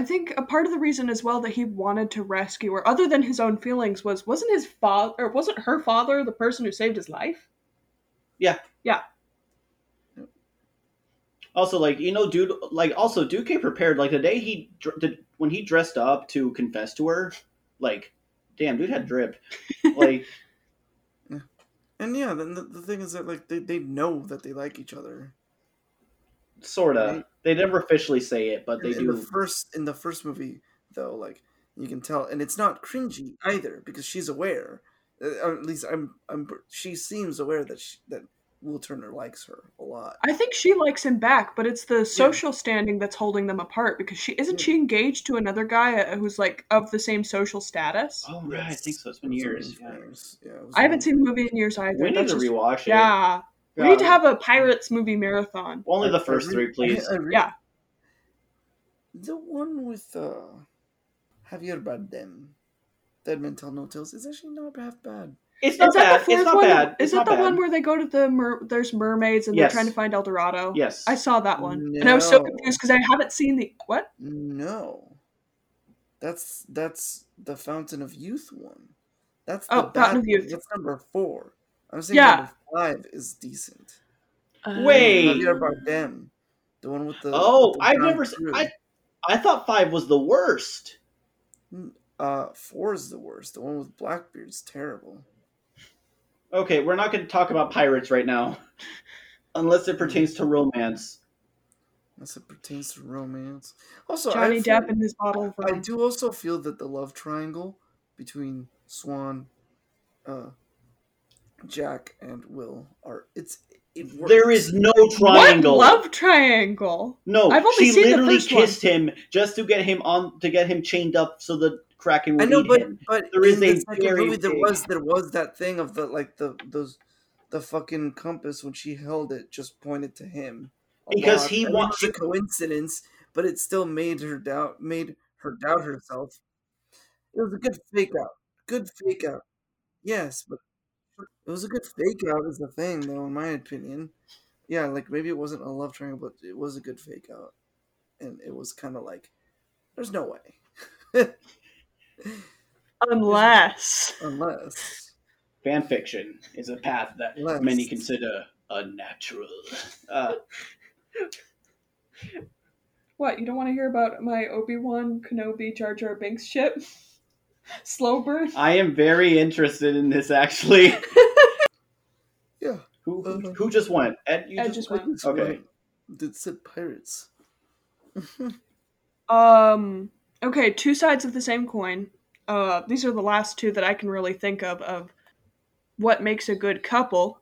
Speaker 1: I think a part of the reason as well that he wanted to rescue her, other than his own feelings, was wasn't his father or wasn't her father the person who saved his life? Yeah. Yeah.
Speaker 2: Also like you know, dude. Like also, dude came prepared. Like the day he dr- did when he dressed up to confess to her, like, damn, dude had drip. Like
Speaker 3: And yeah, then the, the thing is that like they, they know that they like each other.
Speaker 2: Sorta.
Speaker 3: Right.
Speaker 2: They never officially say it, but they
Speaker 3: in
Speaker 2: do.
Speaker 3: the first in the first movie though, like you can tell, and it's not cringy either because she's aware. Uh, or at least I'm I'm she seems aware that she, that Will Turner likes her a lot.
Speaker 1: I think she likes him back, but it's the social standing that's holding them apart because she isn't
Speaker 3: Yeah.
Speaker 1: she engaged to another guy uh, who's like of the same social status.
Speaker 2: oh right, I think so. It's been
Speaker 3: It was
Speaker 2: years. Yeah.
Speaker 3: years. Yeah, it was
Speaker 1: I haven't
Speaker 3: only-
Speaker 1: seen the movie in years either.
Speaker 2: We need
Speaker 1: That's
Speaker 2: to
Speaker 1: just-
Speaker 2: rewatch it.
Speaker 1: Yeah, we need to have a pirates movie marathon.
Speaker 2: only the
Speaker 3: I- I
Speaker 2: first three, please.
Speaker 3: I- I re-
Speaker 1: Yeah.
Speaker 3: The one with uh, Javier Bardem, Dead Men Tell No Tales, is actually not half bad.
Speaker 2: It's not
Speaker 1: that
Speaker 2: bad.
Speaker 1: the
Speaker 2: It's not
Speaker 1: one?
Speaker 2: bad.
Speaker 1: Is
Speaker 2: It's
Speaker 1: that
Speaker 2: not
Speaker 1: the
Speaker 2: bad.
Speaker 1: one where they go to the mer- there's mermaids and
Speaker 2: Yes.
Speaker 1: they're trying to find El Dorado?
Speaker 2: Yes.
Speaker 1: I saw that one, and I was so confused because I haven't seen the what?
Speaker 3: No, that's that's the Fountain of Youth one. That's the
Speaker 1: Oh, Fountain of. Youth.
Speaker 3: That's number four. I'm saying
Speaker 1: Yeah.
Speaker 3: number five is decent.
Speaker 2: Wait.
Speaker 3: Javier Bardem, the one with the.
Speaker 2: Oh,
Speaker 3: with the
Speaker 2: I've never. se-
Speaker 3: crew.
Speaker 2: I I thought five was the worst.
Speaker 3: Uh, four is the worst. The one with Blackbeard's terrible.
Speaker 2: Okay, we're not going to talk about pirates right now, unless it pertains to romance.
Speaker 3: Unless it pertains to romance. Also,
Speaker 1: Johnny
Speaker 3: I feel-
Speaker 1: Depp and his bottle of
Speaker 3: I do also feel that the love triangle between Swann, uh, Jack, and Will are it's it works.
Speaker 2: There is no triangle.
Speaker 1: What love triangle?
Speaker 2: no,
Speaker 1: I've only
Speaker 2: she
Speaker 1: seen the
Speaker 2: literally
Speaker 1: first one.
Speaker 2: kissed him just to get him on to get him chained up so the Kraken would
Speaker 3: I know,
Speaker 2: eat
Speaker 3: but
Speaker 2: him.
Speaker 3: but
Speaker 2: There is
Speaker 3: in the
Speaker 2: a
Speaker 3: second
Speaker 2: very
Speaker 3: movie there was there was that thing of the like the those the fucking compass when she held it just pointed to him
Speaker 2: Because
Speaker 3: lot.
Speaker 2: he
Speaker 3: I
Speaker 2: wants-
Speaker 3: it a coincidence, but it still made her doubt made her doubt herself. It was a good fake out, good fake out. Yes, but it was a good fake out is the thing though, in my opinion. Yeah, like maybe it wasn't a love triangle, but it was a good fake out, and it was kind of like, there's no way,
Speaker 1: Unless
Speaker 3: unless.
Speaker 2: Fan fiction is a path that
Speaker 3: Less.
Speaker 2: many consider unnatural. Uh,
Speaker 1: what? You don't want to hear about my Obi Wan Kenobi Jar Jar Binks ship? Slow burn.
Speaker 2: I am very interested in this actually.
Speaker 3: Yeah,
Speaker 2: Who who,
Speaker 3: Uh,
Speaker 2: who just went? Ed, you
Speaker 1: Ed
Speaker 2: just,
Speaker 1: just
Speaker 3: I
Speaker 1: went.
Speaker 2: Okay.
Speaker 3: Did It said pirates.
Speaker 1: Um. Okay, two sides of the same coin. Uh, these are the last two that I can really think of of what makes a good couple.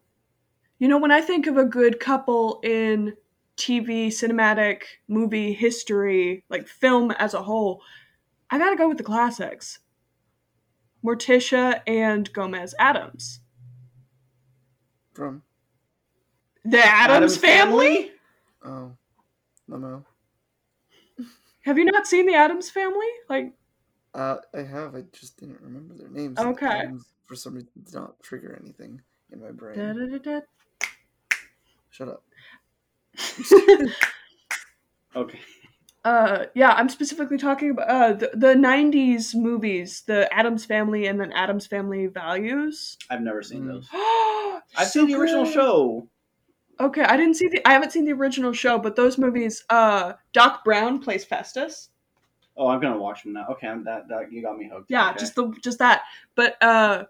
Speaker 1: You know, when I think of a good couple in TV, cinematic, movie history, like film as a whole, I gotta go with the classics. Morticia and Gomez Addams.
Speaker 3: From
Speaker 1: The Addams, family?
Speaker 3: oh, no, no.
Speaker 1: Have you not seen The Addams family? Like,
Speaker 3: Uh, I have. I just didn't remember their names.
Speaker 1: Okay.
Speaker 3: Addams, for some reason, did not trigger anything in my brain.
Speaker 1: da-da-da-da.
Speaker 3: Shut up.
Speaker 2: Okay.
Speaker 1: Uh, yeah, I'm specifically talking about uh, the, the 90s movies, The Addams Family and then Addams Family Values.
Speaker 2: I've never seen
Speaker 3: Mm.
Speaker 2: those.
Speaker 1: I've
Speaker 2: I've seen the original show.
Speaker 1: Okay, I didn't see the I haven't seen the original show, but those movies uh Doc Brown plays Festus.
Speaker 2: Oh, I'm gonna watch them now. Okay, I'm, that that you got me hooked.
Speaker 1: Yeah,
Speaker 2: Okay.
Speaker 1: just the just that. But uh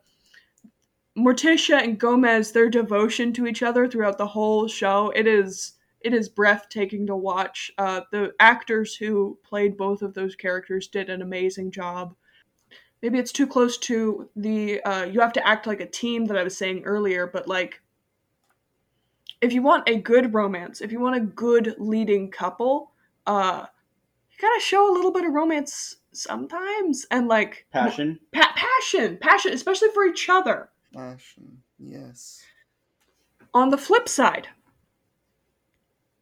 Speaker 1: Morticia and Gomez, their devotion to each other throughout the whole show, it is it is breathtaking to watch. Uh the actors who played both of those characters did an amazing job. Maybe it's too close to the uh you have to act like a team that I was saying earlier, but like if you want a good romance, if you want a good leading couple, uh you gotta show a little bit of romance sometimes and like
Speaker 2: passion.
Speaker 1: Pa- passion, passion, especially for each other.
Speaker 3: Passion, Yes.
Speaker 1: On the flip side,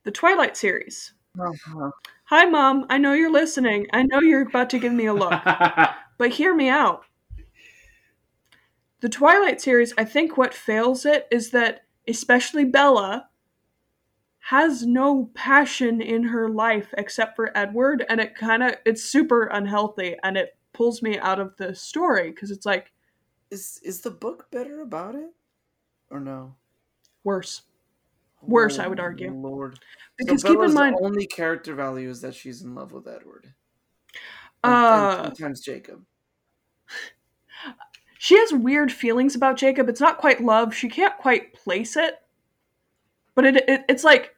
Speaker 1: the Twilight series.
Speaker 3: Uh-huh.
Speaker 1: Hi, Mom. I know you're listening. I know you're about to give me a look, but hear me out. The Twilight series, I think what fails it is that, especially Bella, has no passion in her life except for Edward, and it kind of it's super unhealthy, and it pulls me out of the story because it's like
Speaker 3: Is is the book better about it, or no?
Speaker 1: worse. Worse, I would
Speaker 3: Oh,
Speaker 1: argue.
Speaker 3: Lord.
Speaker 1: Because
Speaker 3: so
Speaker 1: keep in mind,
Speaker 3: the only character value is that she's in love with Edward.
Speaker 1: Uh,
Speaker 3: and sometimes Jacob.
Speaker 1: she has weird feelings about Jacob. It's not quite love. She can't quite place it. But it, it it's like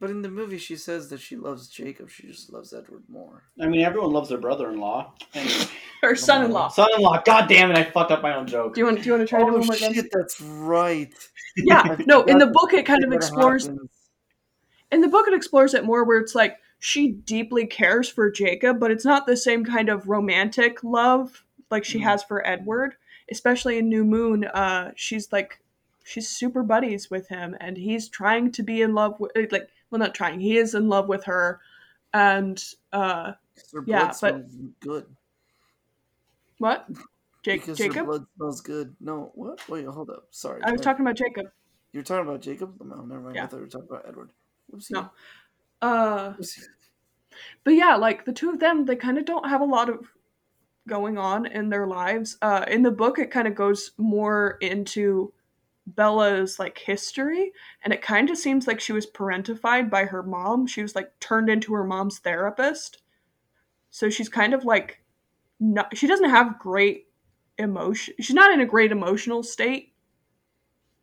Speaker 3: But in the movie, she says that she loves Jacob. She just loves Edward more.
Speaker 2: I mean, everyone loves their brother-in-law. Anyway.
Speaker 1: her son-in-law.
Speaker 2: Son-in-law. God damn it! I fucked up my own joke.
Speaker 1: Do you want do you want to try it
Speaker 3: oh
Speaker 1: one more again?
Speaker 3: shit, that's right.
Speaker 1: Yeah, no. In the book, it kind of explores. In the book, it explores it more, where it's like she deeply cares for Jacob, but it's not the same kind of romantic love like she
Speaker 3: Mhm.
Speaker 1: has for Edward. Especially in New Moon, uh, she's like she's super buddies with him, and he's trying to be in love with like well, not trying. He is in love with her, and uh,
Speaker 3: Her
Speaker 1: Yeah,
Speaker 3: blood
Speaker 1: but-
Speaker 3: good.
Speaker 1: what? Jake,
Speaker 3: because
Speaker 1: Jacob?
Speaker 3: blood smells good. No, what? Wait, hold up. Sorry.
Speaker 1: I was
Speaker 3: Wait.
Speaker 1: talking about Jacob.
Speaker 3: You're talking about Jacob? No, never mind.
Speaker 1: Yeah.
Speaker 3: I thought we were talking about Edward. Oopsie.
Speaker 1: No. Uh,
Speaker 3: Oopsie.
Speaker 1: but yeah, like the two of them, they kind of don't have a lot of going on in their lives. Uh, in the book, it kind of goes more into Bella's like history, and it kind of seems like she was parentified by her mom. She was like turned into her mom's therapist, so she's kind of like not. She doesn't have great emotion. She's not in a great emotional state.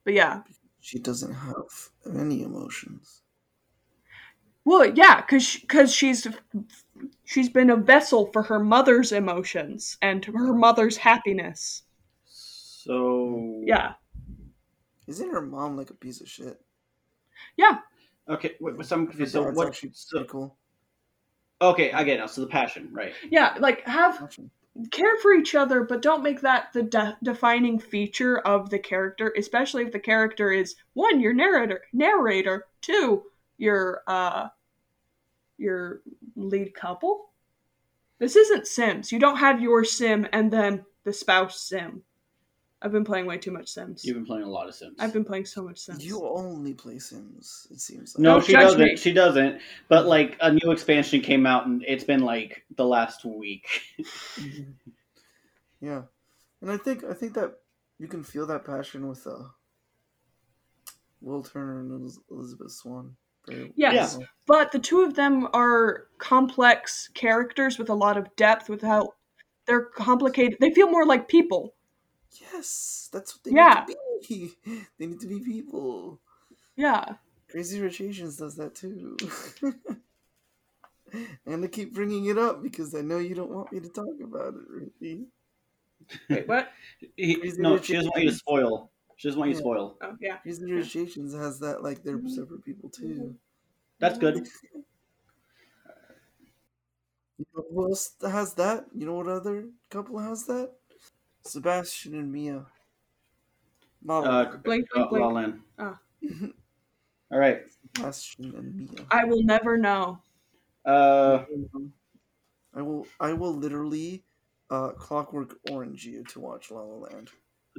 Speaker 1: But yeah,
Speaker 3: She doesn't have any emotions.
Speaker 1: Well, yeah, cause cause she's she's been a vessel for her mother's emotions and her mother's happiness.
Speaker 2: So
Speaker 1: Yeah,
Speaker 3: Isn't her mom like a piece of shit?
Speaker 1: yeah,
Speaker 2: Okay, wait, so I'm confused. So what?
Speaker 3: actually
Speaker 2: So,
Speaker 3: cool.
Speaker 2: okay, I get it now. So the passion, right?
Speaker 1: yeah. Like have
Speaker 3: Awesome.
Speaker 1: care for each other, but don't make that the de- defining feature of the character. Especially if the character is one your narrator, narrator, two your uh your lead couple. This isn't Sims. You don't have your sim and then the spouse sim. I've been playing way too much Sims.
Speaker 2: You've been playing a lot of Sims.
Speaker 1: I've been playing so much Sims.
Speaker 3: You only play Sims, it seems like.
Speaker 2: No,
Speaker 1: Don't
Speaker 2: she doesn't.
Speaker 1: me.
Speaker 2: She doesn't. But like a new expansion came out, and it's been like the last week.
Speaker 3: yeah. And I think I think that you can feel that passion with uh Will Turner and Elizabeth Swann. Very
Speaker 1: Yes.
Speaker 3: well.
Speaker 1: But the two of them are complex characters with a lot of depth without they're complicated. They feel more like people.
Speaker 3: Yes, that's what they
Speaker 1: Yeah.
Speaker 3: need to be. They need to be people.
Speaker 1: Yeah.
Speaker 3: Crazy Rich Asians does that too. and I keep bringing it up because I know you don't want me to talk about it, Ruthie.
Speaker 1: Wait, what?
Speaker 2: He-
Speaker 3: Crazy
Speaker 2: no,
Speaker 3: Rich
Speaker 2: she doesn't want you to spoil. She doesn't want you
Speaker 3: Yeah.
Speaker 2: spoiled.
Speaker 1: Oh yeah.
Speaker 3: Crazy Rich Asians has that like they're mm-hmm. separate people too. Mm-hmm.
Speaker 2: That's good.
Speaker 3: You know who else has that? You know what other couple has that? Sebastian and Mia. La La
Speaker 2: Uh,
Speaker 3: Land.
Speaker 1: Blink,
Speaker 2: uh,
Speaker 1: blink, blink.
Speaker 2: La La Land.
Speaker 1: Ah.
Speaker 2: All right.
Speaker 3: Sebastian and Mia.
Speaker 1: I will never know.
Speaker 2: Uh,
Speaker 3: I will. I will literally uh, Clockwork Orange you to watch La La Land.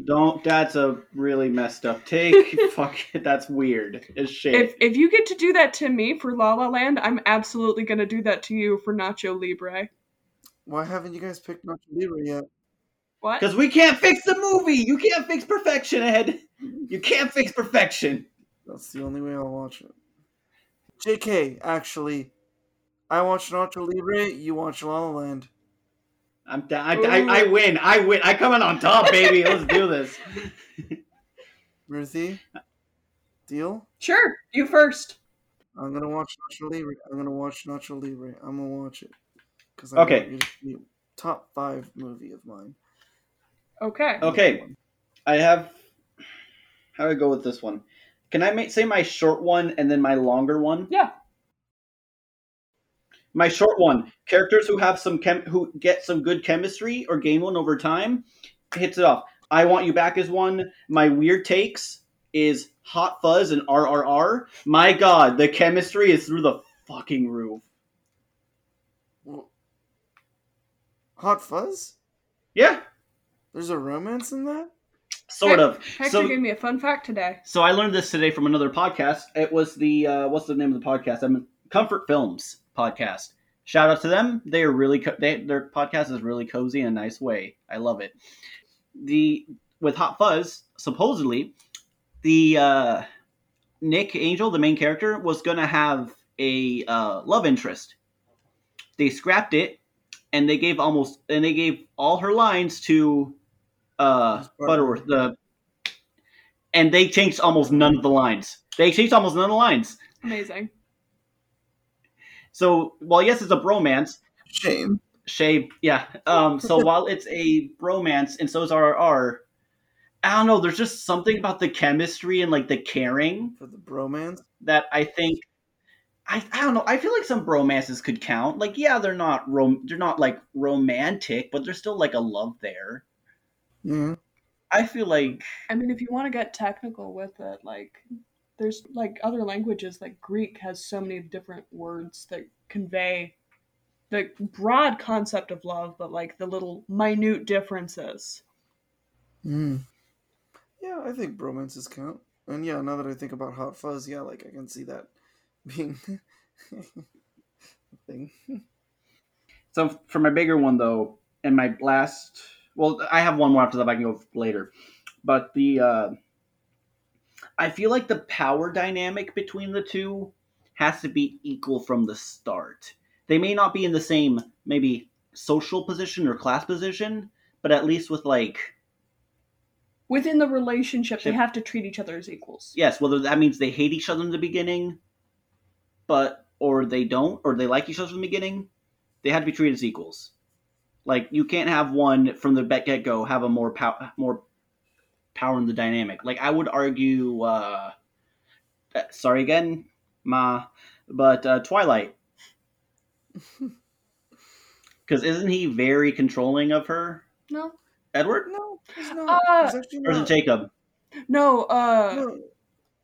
Speaker 2: don't. That's a really messed up take. Fuck it. That's weird as shit.
Speaker 1: If if you get to do that to me for La La Land, I'm absolutely gonna do that to you for Nacho Libre.
Speaker 3: Why haven't you guys picked Nacho Libre yet?
Speaker 1: What?
Speaker 2: Because we can't fix the movie. You can't fix perfection, Ed. You can't fix perfection.
Speaker 3: That's the only way I'll watch it. JK, actually, I watch Nacho Libre. You watch La La Land.
Speaker 2: I'm down. I, I, I win. I win. I come in on top, baby. Let's do this.
Speaker 3: Ruthie, deal.
Speaker 1: Sure, you first.
Speaker 3: I'm gonna watch Nacho Libre. I'm gonna watch Nacho Libre. I'm gonna watch it because
Speaker 2: Okay.
Speaker 3: top five movie of mine.
Speaker 1: Okay.
Speaker 2: Okay. I have. How do I go with this one? Can I make, say my short one and then my longer one?
Speaker 1: Yeah.
Speaker 2: My short one: characters who have some chem, who get some good chemistry or gain one over time, hits it off. I want you back is one. My weird takes is Hot Fuzz and RRR. My God, the chemistry is through the fucking roof.
Speaker 3: Hot Fuzz?
Speaker 2: Yeah,
Speaker 3: There's a romance in that?
Speaker 2: sort of.
Speaker 1: Hector
Speaker 2: So-
Speaker 1: gave me a fun fact today.
Speaker 2: So I learned this today from another podcast. It was the uh, what's the name of the podcast? I mean, Comfort Films podcast. Shout out to them. They are really co- they, their podcast is really cozy in a nice way. I love it. The with Hot Fuzz, supposedly, the uh, Nick Angel, the main character, was gonna have a uh, love interest. They scrapped it, and they gave almost and they gave all her lines to uh, Butterworth, the and they changed almost none of the lines. They changed almost none of the lines.
Speaker 1: Amazing.
Speaker 2: So while yes, it's a bromance,
Speaker 3: Shame.
Speaker 2: Shame. yeah. Um, so while it's a bromance and so is RRR, I don't know. There's just something about the chemistry and like the caring
Speaker 3: For the bromance?
Speaker 2: that I think. I, I don't know. I feel like some bromances could count. Like, yeah, they're not rom- they're not like romantic, but there's still like a love there.
Speaker 3: Yeah.
Speaker 2: I feel like
Speaker 1: I mean, if you want to get technical with it, like there's like other languages, like Greek has so many different words that convey the broad concept of love, but like the little minute differences.
Speaker 3: Mm. Yeah, I think bromances count. And yeah, now that I think about Hot Fuzz, yeah, like I can see that being a thing.
Speaker 2: So for my bigger one though, and my last, well, I have one more after that. I can go later, but the uh, I feel like the power dynamic between the two has to be equal from the start. They may not be in the same maybe social position or class position, but at least with like
Speaker 1: Within the relationship, they have to treat each other as equals.
Speaker 2: yes, whether that means they hate each other in the beginning, but or they don't, or they like each other from the beginning, they have to be treated as equals. Like you can't have one from the get go have a more power more power in the dynamic. Like I would argue, uh, uh, sorry again, ma, but uh, Twilight, because isn't he very controlling of her,
Speaker 1: No,
Speaker 2: Edward,
Speaker 3: No, it's not.
Speaker 1: Uh,
Speaker 3: it's actually
Speaker 2: or is it
Speaker 3: not.
Speaker 2: Jacob?
Speaker 1: no. Uh,
Speaker 3: No,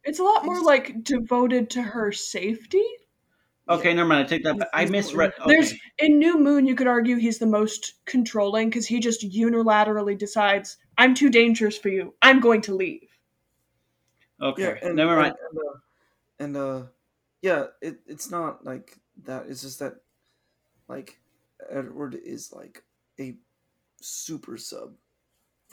Speaker 1: it's a lot more like devoted to her safety.
Speaker 2: Okay, never mind. I take that. back. I
Speaker 3: He's-
Speaker 2: misread.
Speaker 1: There's
Speaker 2: Okay.
Speaker 1: in New Moon, you could argue he's the most controlling because he just unilaterally decides, "I'm too dangerous for you. I'm going to leave."
Speaker 2: Okay,
Speaker 3: yeah, and,
Speaker 2: never mind.
Speaker 3: And, and, uh, and uh, yeah, it, it's not like that. It's just that, like, Edward is like a super sub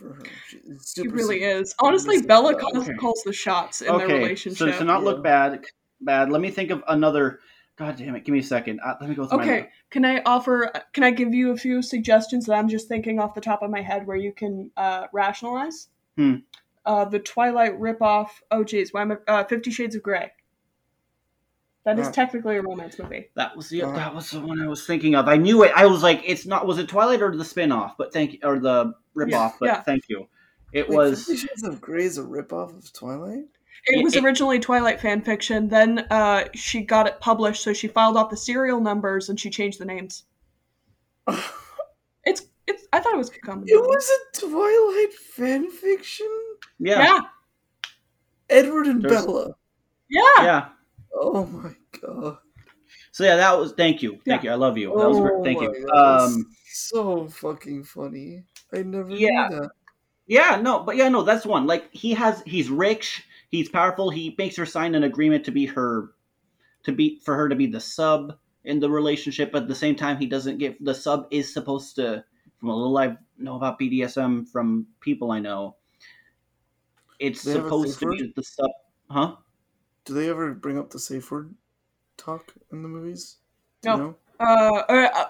Speaker 3: for her. She, it's
Speaker 1: He really
Speaker 3: sub.
Speaker 1: is. Honestly,
Speaker 3: Super
Speaker 1: Bella calls,
Speaker 2: Okay.
Speaker 1: calls the shots in their
Speaker 2: okay,
Speaker 1: relationship.
Speaker 2: so to not look
Speaker 3: Yeah.
Speaker 2: bad, bad. Let me think of another. God damn it! Give me a second. Uh, let me go through my.
Speaker 1: Okay, can I offer? Can I give you a few suggestions that I'm just thinking off the top of my head where you can uh, rationalize?
Speaker 2: Hmm.
Speaker 1: Uh, the Twilight ripoff. Oh, geez, why am I? Uh, Fifty Shades of Grey. That is
Speaker 3: Uh.
Speaker 1: technically a romance movie.
Speaker 2: That was the
Speaker 3: Uh.
Speaker 2: that was the one I was thinking of. I knew it. I was like, it's not. Was it Twilight or the spinoff? But thank you, or the ripoff.
Speaker 1: Yeah,
Speaker 2: but
Speaker 1: yeah.
Speaker 2: thank you. It
Speaker 3: Wait,
Speaker 2: was
Speaker 3: Fifty Shades of Grey is a ripoff of Twilight.
Speaker 1: It was
Speaker 2: It-
Speaker 1: originally Twilight fan fiction. Then uh, she got it published, so she filed off the serial numbers and she changed the names. It's it's. I thought it was common.
Speaker 3: It was a Twilight fan fiction.
Speaker 2: yeah,
Speaker 1: yeah,
Speaker 3: Edward and
Speaker 2: There's-
Speaker 3: Bella.
Speaker 1: yeah.
Speaker 2: yeah.
Speaker 3: Oh my god.
Speaker 2: So yeah, that was thank you, thank you. I love you. That was great.
Speaker 3: Oh
Speaker 2: Thank you.
Speaker 3: God,
Speaker 2: Um,
Speaker 3: so fucking funny. I never
Speaker 2: Yeah.
Speaker 3: knew that.
Speaker 2: Yeah, no, but yeah, no, that's one. Like he has, he's rich, he's powerful. He makes her sign an agreement to be her, to be for her to be the sub in the relationship. But at the same time, he doesn't get the sub is supposed to. From a little I know about BDSM from people I know, it's
Speaker 3: They have a
Speaker 2: supposed to be the sub, huh?
Speaker 3: Do they ever bring up the safe word talk in the movies? Do
Speaker 1: No.
Speaker 3: You know?
Speaker 1: Uh, or, uh,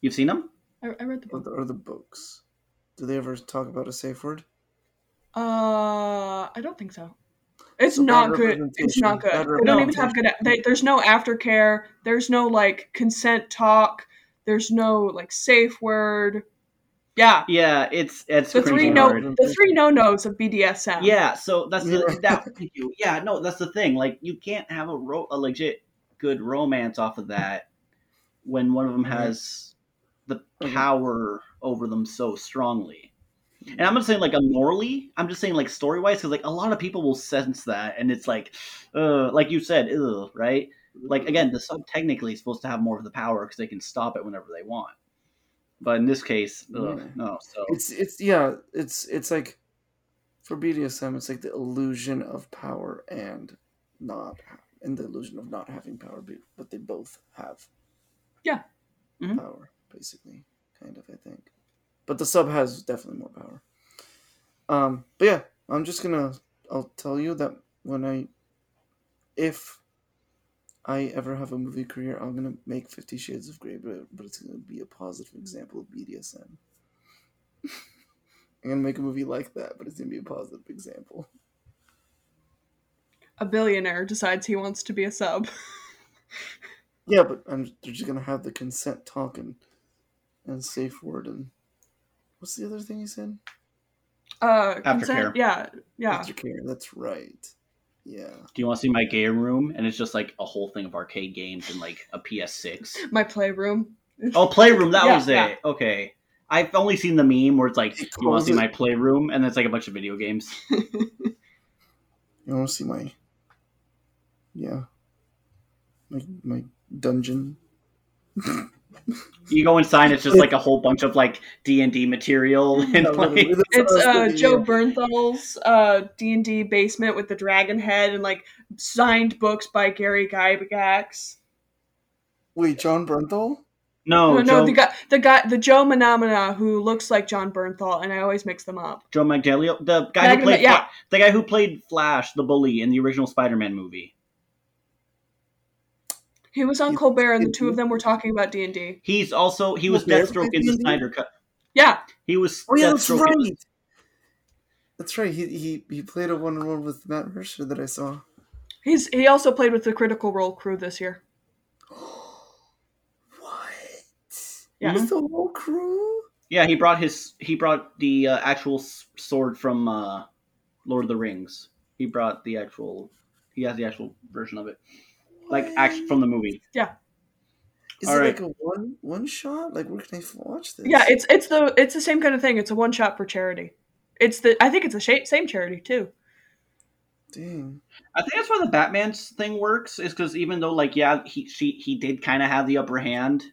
Speaker 2: You've seen them?
Speaker 1: I, I read the
Speaker 3: Or the, or the books? Do they ever talk about a safe word?
Speaker 1: Uh, I don't think so. It's
Speaker 3: So
Speaker 1: not good. It's not good. They don't even have good. They, there's no aftercare. There's no like consent talk. There's no like safe word. Yeah,
Speaker 2: Yeah, it's it's
Speaker 1: the three no
Speaker 2: hard.
Speaker 1: the three no nos of BDSM.
Speaker 2: Yeah, so that's the that. Yeah, no, that's the thing. Like you can't have a ro- a legit good romance off of that when one of them
Speaker 3: Mhm.
Speaker 2: has the
Speaker 3: Mhm.
Speaker 2: power over them so strongly. And I'm not saying like a morally. I'm just saying like story wise because like a lot of people will sense that, and it's like, uh, like you said, ugh, right? Like again, the sub technically is supposed to have more of the power because they can stop it whenever they want. But in this case, ugh,
Speaker 3: Yeah.
Speaker 2: no. So
Speaker 3: It's it's yeah. It's it's like for BDSM, it's like the illusion of power and not and the illusion of not having power, but- but they both have.
Speaker 1: Yeah.
Speaker 2: Mhm.
Speaker 3: Power, basically, kind of. I think, but the sub has definitely more power. Um, but yeah, I'm just gonna. I'll tell you that when I, if I ever have a movie career, I'm gonna make Fifty Shades of Grey, but, but it's gonna be a positive example of BDSM. I'm gonna make a movie like that, but it's gonna be a positive example.
Speaker 1: A billionaire decides he wants to be a sub.
Speaker 3: Yeah, but I'm, they're just gonna have the consent talk and, and safe word and what's the other thing you said?
Speaker 1: Uh,
Speaker 2: Aftercare.
Speaker 1: consent. Yeah, yeah.
Speaker 3: Aftercare. That's right. Yeah.
Speaker 2: Do you want to see my game room? And it's just like a whole thing of arcade games and like a PS6.
Speaker 1: My playroom.
Speaker 2: Oh, Playroom, that
Speaker 1: Yeah,
Speaker 2: was it.
Speaker 1: yeah.
Speaker 2: Okay. I've only seen the meme where it's like,
Speaker 3: It
Speaker 2: you want to see my Playroom? And it's like a bunch of video games.
Speaker 3: You want to see my? Yeah. My my dungeon.
Speaker 2: You go inside, it's just like a whole bunch of like D&D material. And
Speaker 3: Yeah,
Speaker 2: like,
Speaker 3: literally, that's what
Speaker 1: It's uh, Joe
Speaker 3: yeah.
Speaker 1: Bernthal's uh, D&D basement with the dragon head and like signed books by Gary Gygax.
Speaker 3: Wait, Jon Bernthal?
Speaker 2: no,
Speaker 1: no,
Speaker 2: Joe,
Speaker 1: no, the guy, the guy, the Joe Manamana who looks like Jon Bernthal, and I always mix them up.
Speaker 2: Joe Manganiello, the guy
Speaker 1: Magna-
Speaker 2: who played
Speaker 1: yeah.
Speaker 2: The guy who played Flash, the bully in the original Spider-Man movie.
Speaker 1: He was on
Speaker 3: You-
Speaker 1: Colbert, and the two of them were talking about D and D.
Speaker 2: He's also he was
Speaker 3: Was
Speaker 2: Deathstroke in the
Speaker 3: D&D?
Speaker 2: Snyder cut.
Speaker 1: Yeah,
Speaker 2: He was
Speaker 3: Oh yeah, that's
Speaker 2: Deathstroke in-
Speaker 3: right. That's right. He he he played a one on one with Matt Mercer that I saw.
Speaker 1: he's he also played with the Critical Role crew this year.
Speaker 3: what?
Speaker 1: Yeah.
Speaker 3: With the whole crew?
Speaker 2: Yeah, he brought his he brought the uh, actual sword from uh, Lord of the Rings. He brought the actual he has the actual version of it, like act from the movie. Yeah.
Speaker 3: Is
Speaker 2: All
Speaker 3: it
Speaker 2: right.
Speaker 3: like a one one shot? Like where can I watch this?
Speaker 1: Yeah, it's it's the it's the same kind of thing. It's a one shot for charity. It's the I think it's the sha- same charity too.
Speaker 3: dang.
Speaker 2: I think that's why the Batman thing works is because even though like yeah he she he did kind of have the upper hand,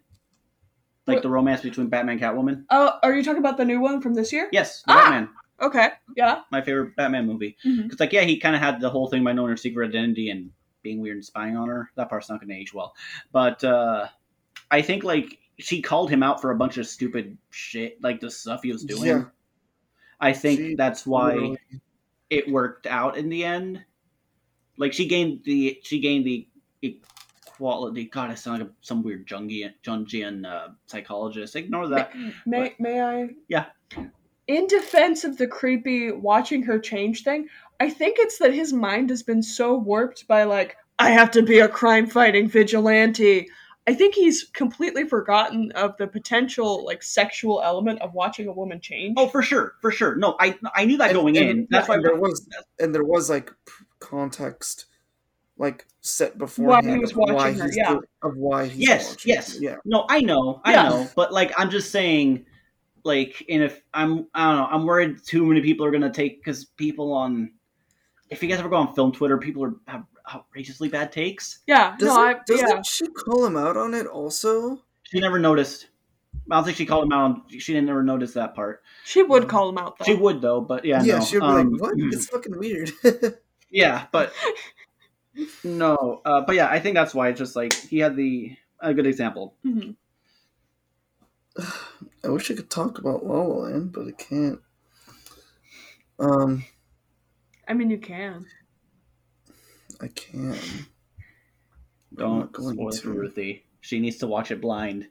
Speaker 2: like
Speaker 1: What-
Speaker 2: the romance between Batman and Catwoman.
Speaker 1: Oh, are you talking about the new one from this year?
Speaker 2: Yes, the
Speaker 1: Ah!
Speaker 2: Batman,
Speaker 1: Okay, yeah.
Speaker 2: my favorite Batman movie.
Speaker 1: Mhm.
Speaker 2: Like yeah he kind of had the whole thing by knowing her secret identity and being weird and spying on her. That part's not going to age well, but uh I think like she called him out for a bunch of stupid shit, like the stuff he was doing.
Speaker 3: Yeah.
Speaker 2: I think
Speaker 3: She
Speaker 2: that's why
Speaker 3: Literally.
Speaker 2: it worked out in the end. Like she gained the she gained the equality. God, I sound like some weird Jungian Jungian uh, psychologist. Ignore that.
Speaker 1: May may I?
Speaker 2: Yeah.
Speaker 1: In defense of the creepy watching her change thing, I think it's that his mind has been so warped by like I have to be a crime fighting vigilante. I think he's completely forgotten of the potential like sexual element of watching a woman change.
Speaker 2: Oh, for sure, for sure. No, I I knew that
Speaker 3: And-
Speaker 2: going
Speaker 3: and-
Speaker 2: in. That's why
Speaker 3: and there was and there was like context like set before
Speaker 1: Why he was watching her,
Speaker 3: he's
Speaker 1: yeah.
Speaker 3: doing- of why he's
Speaker 2: yes,
Speaker 3: watching
Speaker 2: yes.
Speaker 3: her, yeah
Speaker 2: No, I know, I
Speaker 1: Yeah.
Speaker 2: know, but like I'm just saying, like, and if I'm, I don't know, I'm worried too many people are gonna take because people on, if you guys ever go on film Twitter, people are have outrageously bad takes.
Speaker 1: yeah,
Speaker 3: doesn't,
Speaker 1: no, I
Speaker 3: doesn't
Speaker 1: yeah.
Speaker 3: she call him out on it also
Speaker 2: She never noticed. I don't think she called him out. On, she didn't ever notice that part.
Speaker 1: She would call him out though.
Speaker 2: She would though, but yeah, no.
Speaker 3: she'd be
Speaker 2: um,
Speaker 3: like what it's fucking weird
Speaker 2: Yeah, but no, uh, but yeah, I think that's why it's just like he had the a good example.
Speaker 1: Mhm.
Speaker 3: I wish I could talk about La La Land but I can't um
Speaker 1: I mean, you can.
Speaker 3: I can I'm
Speaker 2: Don't
Speaker 3: not going
Speaker 2: spoil for
Speaker 3: to.
Speaker 2: Ruthie. She needs to watch it blind.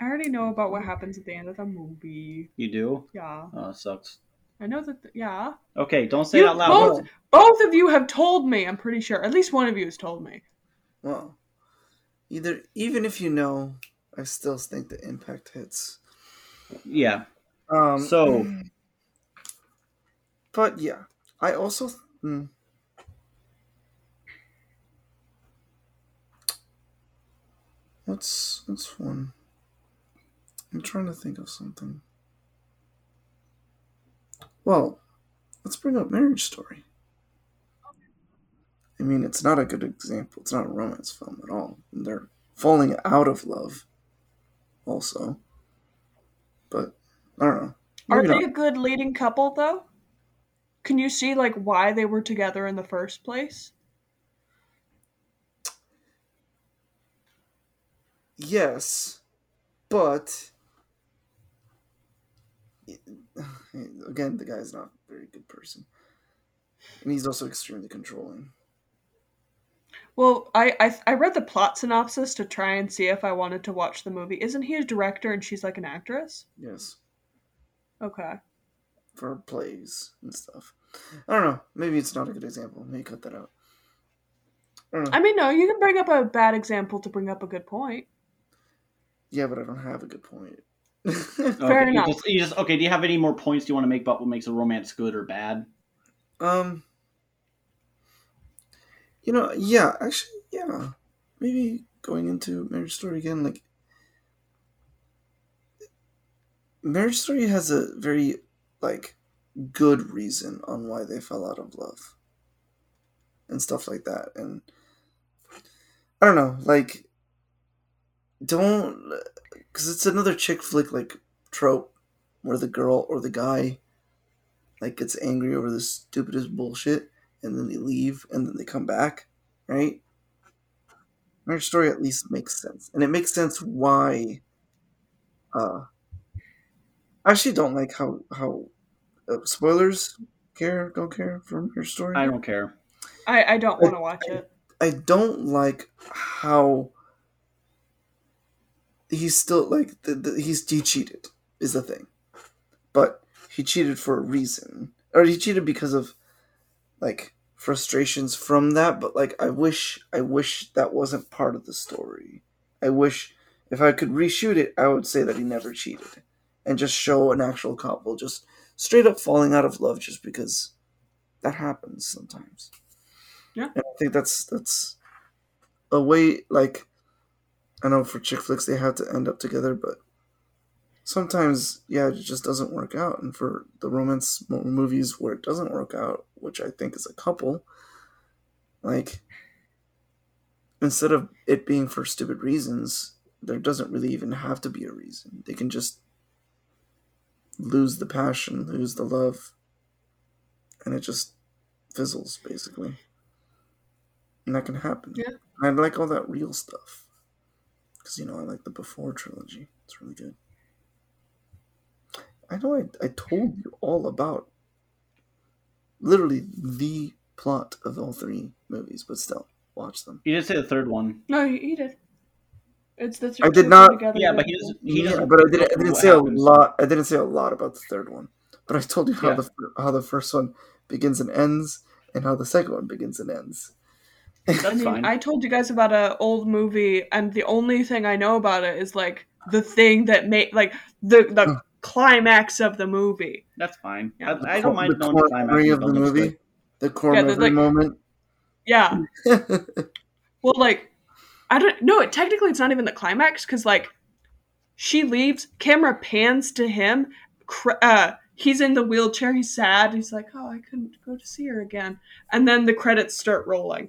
Speaker 1: I already know about what happens at the end of the movie.
Speaker 2: You do?
Speaker 1: Yeah,
Speaker 2: Oh, it sucks.
Speaker 1: I know that. yeah,
Speaker 2: Okay, don't say
Speaker 1: You
Speaker 2: it out loud.
Speaker 1: both- both of you have told me. I'm pretty sure. At least one of you has told me.
Speaker 3: well either even if you know I still think the impact hits
Speaker 2: Yeah.
Speaker 3: um
Speaker 2: So-
Speaker 3: but yeah I also hmm. What's what's one? I'm trying to think of something. Well, let's bring up Marriage Story. I mean, it's not a good example. It's not a romance film at all. And they're falling out of love, also. But I don't know.
Speaker 1: Are they
Speaker 3: not.
Speaker 1: a good leading couple though? Can you see like why they were together in the first place?
Speaker 3: Yes, but again, the guy's not a very good person, and he's also extremely controlling.
Speaker 1: Well, I, I I read the plot synopsis to try and see if I wanted to watch the movie. Isn't he a director and she's like an actress?
Speaker 3: Yes,
Speaker 1: Okay.
Speaker 3: for plays and stuff. I don't know. Maybe it's not a good example. Maybe cut that out. I.
Speaker 1: I mean, no, you can bring up a bad example to bring up a good point.
Speaker 3: yeah, but I don't have a good point.
Speaker 1: Fair
Speaker 2: Okay,
Speaker 1: enough.
Speaker 2: You just, you just okay. Do you have any more points you want to make about what makes a romance good or bad?
Speaker 3: um, you know, yeah, actually, yeah, maybe going into Marriage Story again, like Marriage Story has a very like good reason on why they fell out of love and stuff like that, and I don't know, like don't because it's another chick flick like trope where the girl or the guy like gets angry over the stupidest bullshit and then they leave and then they come back, right? Marriage Story at least makes sense, and it makes sense why. Uh, I actually don't like how how uh, spoilers care don't care from Marriage Story.
Speaker 2: I don't care.
Speaker 1: I, I don't want to watch it.
Speaker 3: I don't like how he's still like the, the, he's he cheated is the thing, but he cheated for a reason, or he cheated because of like frustrations from that. But like I wish I wish that wasn't part of the story. I wish if I could reshoot it, I would say that he never cheated, and just show an actual couple just straight up falling out of love just because that happens sometimes.
Speaker 1: Yeah.
Speaker 3: And I think that's that's a way like I know for chick flicks they have to end up together, but sometimes yeah, it just doesn't work out. And for the romance movies where it doesn't work out, which I think is a couple, like instead of it being for stupid reasons, there doesn't really even have to be a reason. They can just lose the passion, lose the love, and it just fizzles basically. And that can happen.
Speaker 1: Yeah.
Speaker 3: And I like all that real stuff. Because, you know, I like the Before trilogy. It's really good. I know I, I told you all about literally the plot of all three movies, but still, watch them.
Speaker 2: You did say the third one.
Speaker 1: No, he, he did. It's the
Speaker 3: I did not-
Speaker 1: together
Speaker 2: Yeah, but he doesn't. He
Speaker 3: yeah,
Speaker 2: doesn't.
Speaker 3: but I didn't, I didn't
Speaker 2: what
Speaker 3: say a lot. I didn't say a lot about the third one, but I told you how
Speaker 2: Yeah.
Speaker 3: the how the first one begins and ends, and how the second one begins and ends.
Speaker 2: That's
Speaker 1: I mean,
Speaker 2: fine.
Speaker 1: I told you guys about an old movie, and the only thing I know about it is like the thing that made like the the
Speaker 3: Huh.
Speaker 1: climax of the movie.
Speaker 2: That's fine.
Speaker 1: Yeah.
Speaker 2: I, I don't mind
Speaker 3: the
Speaker 2: knowing the
Speaker 3: core
Speaker 2: climax of
Speaker 3: of the movie,
Speaker 2: script.
Speaker 3: the core
Speaker 1: Yeah, the,
Speaker 3: memory
Speaker 1: like-
Speaker 3: moment.
Speaker 1: Yeah. Well, like I don't know. It technically it's not even the climax because like she leaves, camera pans to him. Cr- uh, he's in the wheelchair. He's sad. He's like, "Oh, I couldn't go to see her again." And then the credits start rolling.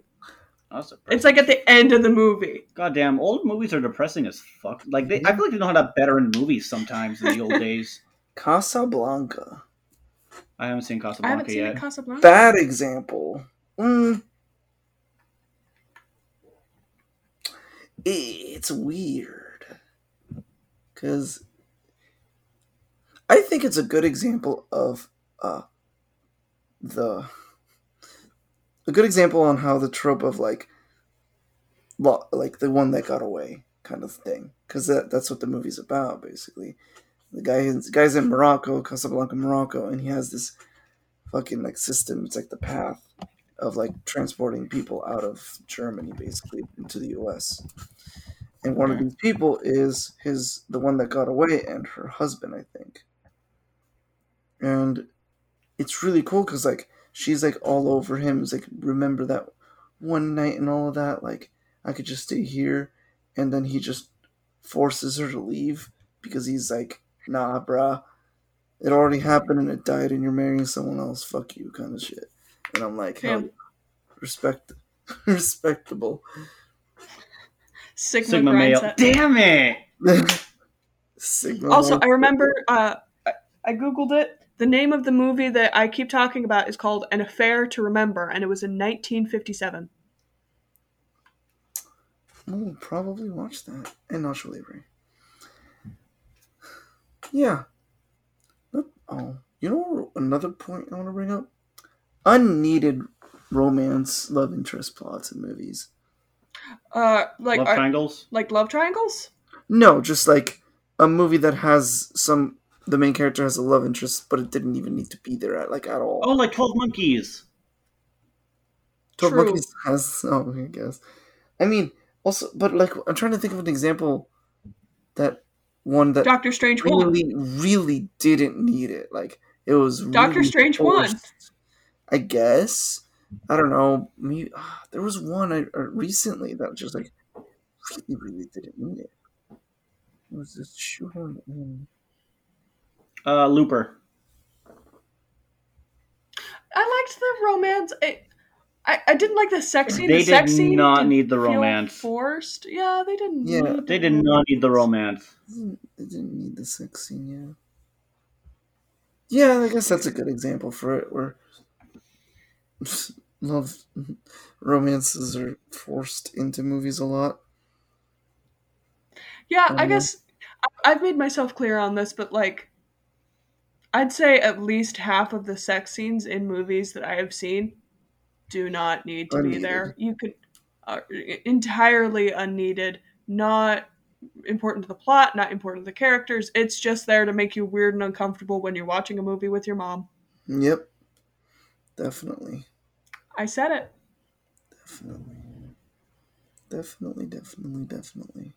Speaker 2: That's
Speaker 1: It's like at the end of the movie.
Speaker 2: goddamn old movies are depressing as fuck. Like they, I feel like they know how to better in movies sometimes in the old days.
Speaker 3: Casablanca.
Speaker 2: I haven't seen
Speaker 1: I haven't
Speaker 2: Casablanca
Speaker 1: seen
Speaker 2: yet.
Speaker 1: Casablanca.
Speaker 3: Bad example. Mm. It's weird. Because I think it's a good example of uh, the. A good example on how the trope of like. Like the one that got away kind of thing. Because that, that's what the movie's about, basically. The guy the guy's in Morocco, Casablanca, Morocco, and he has this fucking like system. It's like the path of like transporting people out of Germany basically into the US. And one of these people is his the one that got away and her husband, I think. And it's really cool because like she's like all over him. It's like remember that one night and all of that. Like I could just stay here, and then he just forces her to leave because he's like, nah, bruh. It already happened and it died, and you're marrying someone else. Fuck you, kind of shit. And I'm like, hell yeah. respect, respectable.
Speaker 1: Sigma,
Speaker 2: Sigma male.
Speaker 1: mindset.
Speaker 2: Damn it!
Speaker 3: Sigma.
Speaker 1: Also,
Speaker 3: mode.
Speaker 1: I remember uh, I, I googled it. The name of the movie that I keep talking about is called An Affair to Remember, and it was in 1957.
Speaker 3: We'll probably watch that and Nacho Libre. Yeah. Oh, you know another point I want to bring up? Unneeded romance, love interest plots in movies.
Speaker 1: Uh, like
Speaker 2: Love
Speaker 1: are-
Speaker 2: triangles.
Speaker 1: like love triangles.
Speaker 3: No, just like a movie that has some. The main character has a love interest, but it didn't even need to be there at like at all.
Speaker 2: Oh, like Twelve Monkeys.
Speaker 3: Twelve
Speaker 1: true.
Speaker 3: Monkeys has. Oh, I guess. I mean, also, but like, I'm trying to think of an example that one that
Speaker 1: Doctor Strange one.
Speaker 3: really, really didn't need it. Like it was
Speaker 1: Doctor
Speaker 3: really
Speaker 1: Strange one.
Speaker 3: Forced. I guess. I don't know. Me, ah, there was one I, uh, recently that just like really, really didn't need it. It was just shoehorned in.
Speaker 2: Uh, Looper.
Speaker 1: I liked the romance. I, I, I didn't like the sex scene.
Speaker 2: They
Speaker 1: the sex
Speaker 2: did
Speaker 1: scene
Speaker 2: not
Speaker 1: didn't
Speaker 2: need the romance.
Speaker 1: Forced. Yeah, they didn't.
Speaker 3: Yeah.
Speaker 1: need
Speaker 2: They
Speaker 1: the
Speaker 2: did not need the romance.
Speaker 3: Didn't- It didn't need the sex scene, yeah. Yeah, I guess that's a good example for it, where love romances are forced into movies a lot.
Speaker 1: Yeah, I
Speaker 3: Mhm.
Speaker 1: guess I- I've made myself clear on this, but like, I'd say at least half of the sex scenes in movies that I have seen do not need to be there. You could uh, entirely unneeded, not important to the plot, not important to the characters. It's just there to make you weird and uncomfortable when you're watching a movie with your mom.
Speaker 3: Yep. Definitely.
Speaker 1: I said it.
Speaker 3: Definitely. Definitely, definitely, definitely.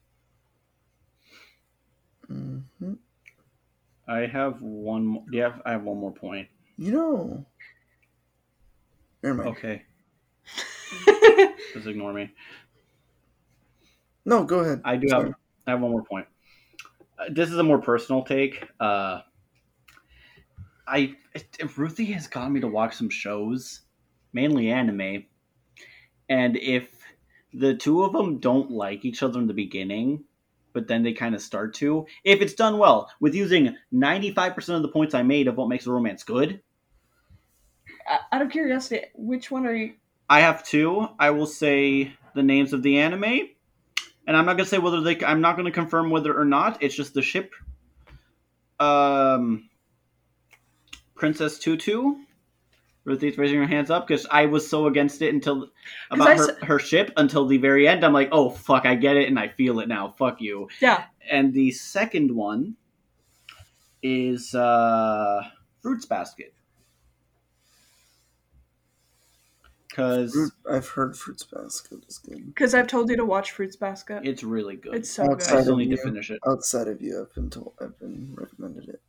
Speaker 3: hmm
Speaker 2: I have one. More, do you have? I have one more point.
Speaker 3: You know. Never mind.
Speaker 2: Okay, just ignore me.
Speaker 3: No, go ahead.
Speaker 2: I do
Speaker 3: Sorry.
Speaker 2: have. I have one more point. Uh, this is a more personal take. Uh, I if Ruthie has gotten me to watch some shows, mainly anime, and if the two of them don't like each other in the beginning, but then they kind of start to, if it's done well with using ninety five percent of the points I made of what makes a romance good,
Speaker 1: Out of curiosity, which one are you?
Speaker 2: I have two. I will say the names of the anime, and I'm not gonna say whether they. I'm not gonna confirm whether or not. It's just the ship. Um, Princess Tutu. Ruthie's raising her hands up because I was so against it until about her,
Speaker 1: s-
Speaker 2: her ship until the very end. I'm like, oh fuck, I get it and I feel it now. Fuck you.
Speaker 1: Yeah,
Speaker 2: And the second one is uh, Fruits Basket. because
Speaker 3: I've heard Fruits Basket is good.
Speaker 1: Because I've told you to watch Fruits Basket.
Speaker 2: it's really good.
Speaker 1: It's so
Speaker 3: Outside
Speaker 2: I
Speaker 1: good.
Speaker 2: still need to finish it.
Speaker 3: Outside of you, I've been told, I've been recommended it.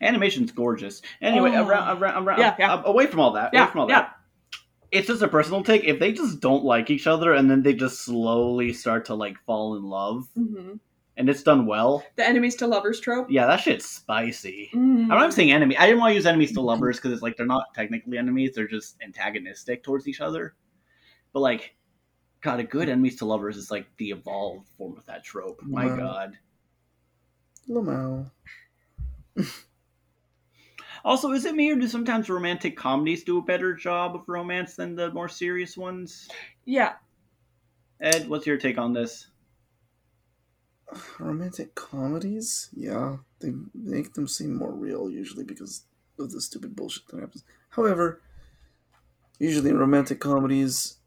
Speaker 2: Animation's gorgeous. Anyway,
Speaker 1: Oh.
Speaker 2: around, around, around,
Speaker 1: Yeah, yeah.
Speaker 2: uh, away from all that.
Speaker 1: Yeah,
Speaker 2: away from all
Speaker 1: yeah.
Speaker 2: that. It's just a personal take. If they just don't like each other and then they just slowly start to like fall in love,
Speaker 1: hmm
Speaker 2: and it's done well,
Speaker 1: The enemies to lovers trope.
Speaker 2: yeah, that shit's spicy.
Speaker 1: Mm.
Speaker 2: I'm not saying enemy. I didn't want to use enemies to lovers because it's like they're not technically enemies; they're just antagonistic towards each other. But like, God, a good enemies to lovers is like the evolved form of that trope. My
Speaker 3: Wow.
Speaker 2: God.
Speaker 3: Lamau.
Speaker 2: Also, is it me or do sometimes romantic comedies do a better job of romance than the more serious ones?
Speaker 1: Yeah.
Speaker 2: Ed, what's your take on this?
Speaker 3: Romantic comedies? Yeah, they make them seem more real usually because of the stupid bullshit that happens. However, usually in romantic comedies,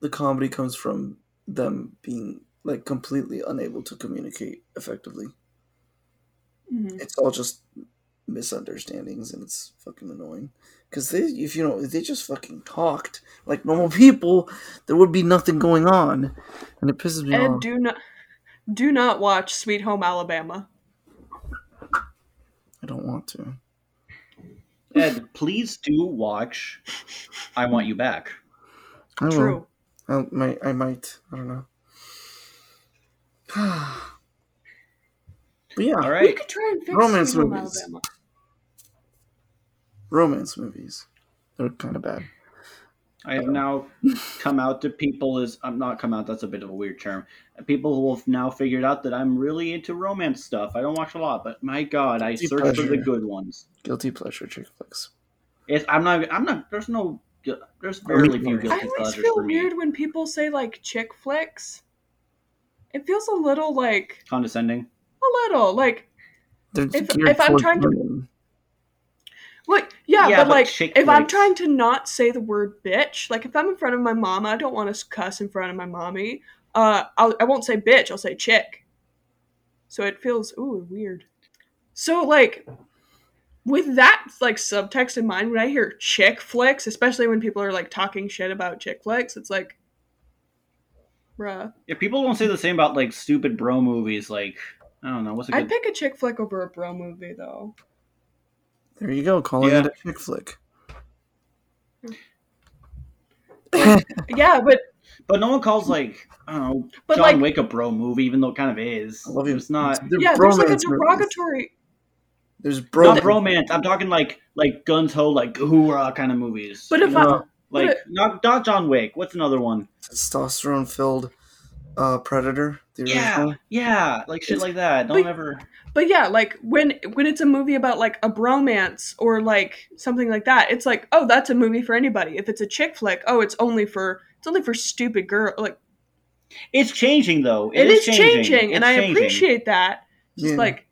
Speaker 3: the comedy comes from them being like completely unable to communicate effectively.
Speaker 1: Mhm.
Speaker 3: It's all just misunderstandings and it's fucking annoying. Because they, if you know, if they just fucking talked like normal people, there would be nothing going on, and it pisses me
Speaker 1: And
Speaker 3: off.
Speaker 1: And do not do not watch Sweet Home Alabama.
Speaker 3: I don't want to.
Speaker 2: Ed, please do watch I Want You Back.
Speaker 3: I will.
Speaker 1: True.
Speaker 3: I might. I might. I don't know. but yeah,
Speaker 2: all right.
Speaker 1: We
Speaker 2: right.
Speaker 1: could try and fix
Speaker 3: Romance
Speaker 1: Sweet Home
Speaker 3: movies.
Speaker 1: Alabama.
Speaker 3: Romance movies. They're kind of bad.
Speaker 2: I have now come out to people as I'm not come out. That's a bit of a weird term. People who have now figured out that I'm really into romance stuff. I don't watch a lot, but my God, I
Speaker 3: Guilty
Speaker 2: search for the good ones.
Speaker 3: Guilty pleasure chick flicks.
Speaker 2: It's, I'm not. I'm not. There's no. There's barely few
Speaker 3: I
Speaker 2: guilty
Speaker 1: I always feel
Speaker 2: for me.
Speaker 1: weird when people say like chick flicks. It feels a little like
Speaker 2: Condescending.
Speaker 1: a little like
Speaker 3: They're
Speaker 1: If- if I'm
Speaker 3: towards
Speaker 1: trying to-
Speaker 3: women.
Speaker 1: Yeah,
Speaker 2: Yeah,
Speaker 1: but
Speaker 2: but
Speaker 1: like
Speaker 2: chick
Speaker 1: if I'm trying to not say the word bitch, like if I'm in front of my mama, I don't want to cuss in front of my mommy. Uh, I'll, I won't say bitch. I'll say chick. So it feels ooh weird. So like with that like subtext in mind, when I hear chick flicks, especially when people are like talking shit about chick flicks, it's like, bruh.
Speaker 2: If people don't say the same about like stupid bro movies, like I don't know what's a
Speaker 1: I'd pick a chick flick over a bro movie though.
Speaker 3: There you go, calling
Speaker 2: Yeah.
Speaker 3: it a chick flick.
Speaker 1: Yeah, but
Speaker 2: But no one calls like I don't know
Speaker 1: But,
Speaker 2: John
Speaker 1: like-
Speaker 2: Wick a bro movie, even though it kind of is.
Speaker 3: I love you.
Speaker 2: It's not.
Speaker 3: They're
Speaker 1: yeah, there's like a
Speaker 3: bromance movies.
Speaker 1: derogatory.
Speaker 3: There's
Speaker 2: Not
Speaker 3: bro.
Speaker 2: romance. I'm talking like like guns ho like hoorah kind of movies.
Speaker 1: But
Speaker 2: You
Speaker 1: if
Speaker 2: know?
Speaker 1: I
Speaker 2: like
Speaker 1: but-
Speaker 2: not not John Wick. What's another one?
Speaker 3: testosterone filled uh, predator. The
Speaker 2: Yeah,
Speaker 3: original.
Speaker 2: yeah, like shit
Speaker 3: It's-
Speaker 2: like that. Don't
Speaker 1: but-
Speaker 2: ever.
Speaker 1: But yeah, like when when it's a movie about like a bromance or like something like that, it's like, oh, that's a movie for anybody. If it's a chick flick, oh, it's only for it's only for stupid girl. Like
Speaker 2: It's changing though.
Speaker 1: it is changing, and
Speaker 2: It's
Speaker 1: I appreciate that. Just
Speaker 3: Yeah.
Speaker 1: like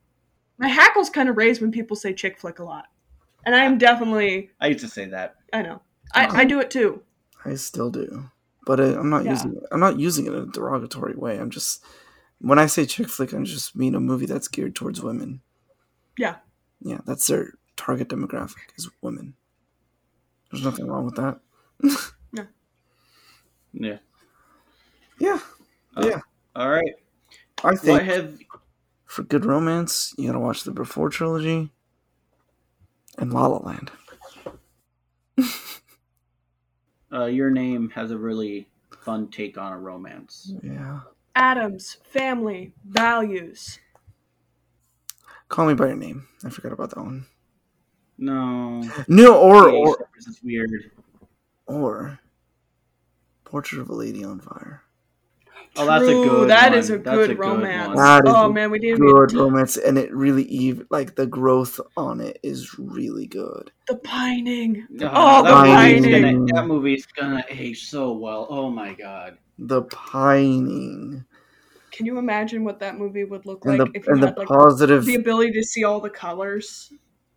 Speaker 1: my hackles kind of raise when people say chick flick a lot, and I am definitely
Speaker 2: I used to say that.
Speaker 1: I know I, I do it too.
Speaker 3: I still do, but uh, I'm not
Speaker 1: Yeah.
Speaker 3: using it. I'm not using it in a derogatory way. I'm just when I say chick flick, I am just mean a movie that's geared towards women.
Speaker 1: Yeah.
Speaker 3: Yeah, that's their target demographic is women. There's nothing wrong with that.
Speaker 2: Yeah.
Speaker 3: Yeah,
Speaker 2: Uh,
Speaker 3: yeah.
Speaker 2: All right.
Speaker 3: I think
Speaker 2: What have
Speaker 3: for good romance, you gotta watch the Before trilogy and La La Land.
Speaker 2: uh, your name has a really fun take on a romance?
Speaker 3: Yeah.
Speaker 1: Addams, family, values.
Speaker 3: Call Me by Your Name. I forgot about that one.
Speaker 2: No.
Speaker 3: No, or
Speaker 2: Age
Speaker 3: or
Speaker 2: difference is weird.
Speaker 3: or Portrait of a Lady on Fire.
Speaker 2: Oh, that's a good.
Speaker 1: that
Speaker 2: one.
Speaker 1: is a
Speaker 2: That's
Speaker 1: good
Speaker 2: one.
Speaker 1: romance.
Speaker 3: That is
Speaker 1: oh man, we didn't
Speaker 3: Good
Speaker 1: even
Speaker 3: romance, and it really even like the growth on it is really good.
Speaker 1: the pining.
Speaker 2: Oh,
Speaker 1: Oh,
Speaker 3: the
Speaker 2: that,
Speaker 3: pining.
Speaker 2: gonna, that movie's gonna age so well. Oh my god.
Speaker 3: The pining
Speaker 1: Can you imagine what that movie would look
Speaker 3: and
Speaker 1: like
Speaker 3: the
Speaker 1: if you
Speaker 3: and the
Speaker 1: had like
Speaker 3: positive.
Speaker 1: the ability to see all the colors?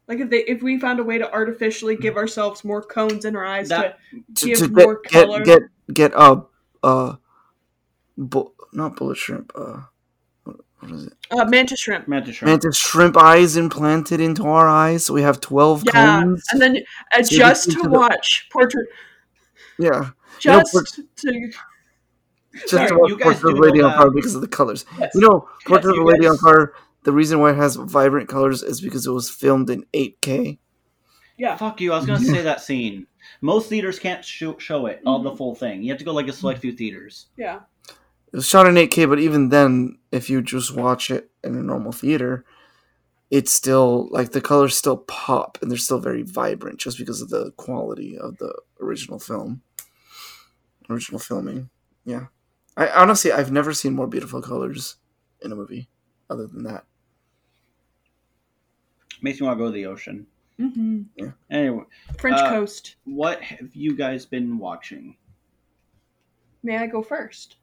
Speaker 1: Like if they if we found a way to artificially give ourselves more cones in our eyes
Speaker 2: That-
Speaker 1: to
Speaker 3: to,
Speaker 1: give
Speaker 3: to
Speaker 1: more
Speaker 3: get,
Speaker 1: color.
Speaker 3: get get get uh uh bu- not bullet shrimp uh what is it?
Speaker 1: Uh, mantis shrimp.
Speaker 2: Mantis shrimp.
Speaker 3: Mantis shrimp eyes implanted into our eyes, so we have twelve
Speaker 1: Yeah,
Speaker 3: cones.
Speaker 1: and then uh,
Speaker 3: So
Speaker 1: just to
Speaker 3: into the-
Speaker 1: watch portrait,
Speaker 3: yeah, You know,
Speaker 1: just
Speaker 3: port-
Speaker 1: to
Speaker 3: just
Speaker 2: Sorry,
Speaker 3: to watch
Speaker 2: you guys
Speaker 3: Portrait of
Speaker 2: do
Speaker 3: a Lady on
Speaker 2: that-
Speaker 3: Fire because of the colors.
Speaker 2: Yes.
Speaker 3: You know, Portrait
Speaker 2: you
Speaker 3: of a Lady on
Speaker 2: guys-
Speaker 3: Fire. The reason why it has vibrant colors is because it was filmed in 8K.
Speaker 1: yeah.
Speaker 2: Fuck you! I was gonna say that scene. Most theaters can't show, show it all the full thing. You have to go like a select few theaters.
Speaker 1: Yeah.
Speaker 3: It was shot in 8K, but even then, if you just watch it in a normal theater, it's still like the colors still pop and they're still very vibrant just because of the quality of the original film, original filming. Yeah, I honestly I've never seen more beautiful colors in a movie other than that.
Speaker 2: Makes me want to go to the ocean.
Speaker 1: hmm
Speaker 2: Anyway,
Speaker 1: French
Speaker 2: Uh,
Speaker 1: coast.
Speaker 2: what have you guys been watching?
Speaker 1: May I go first?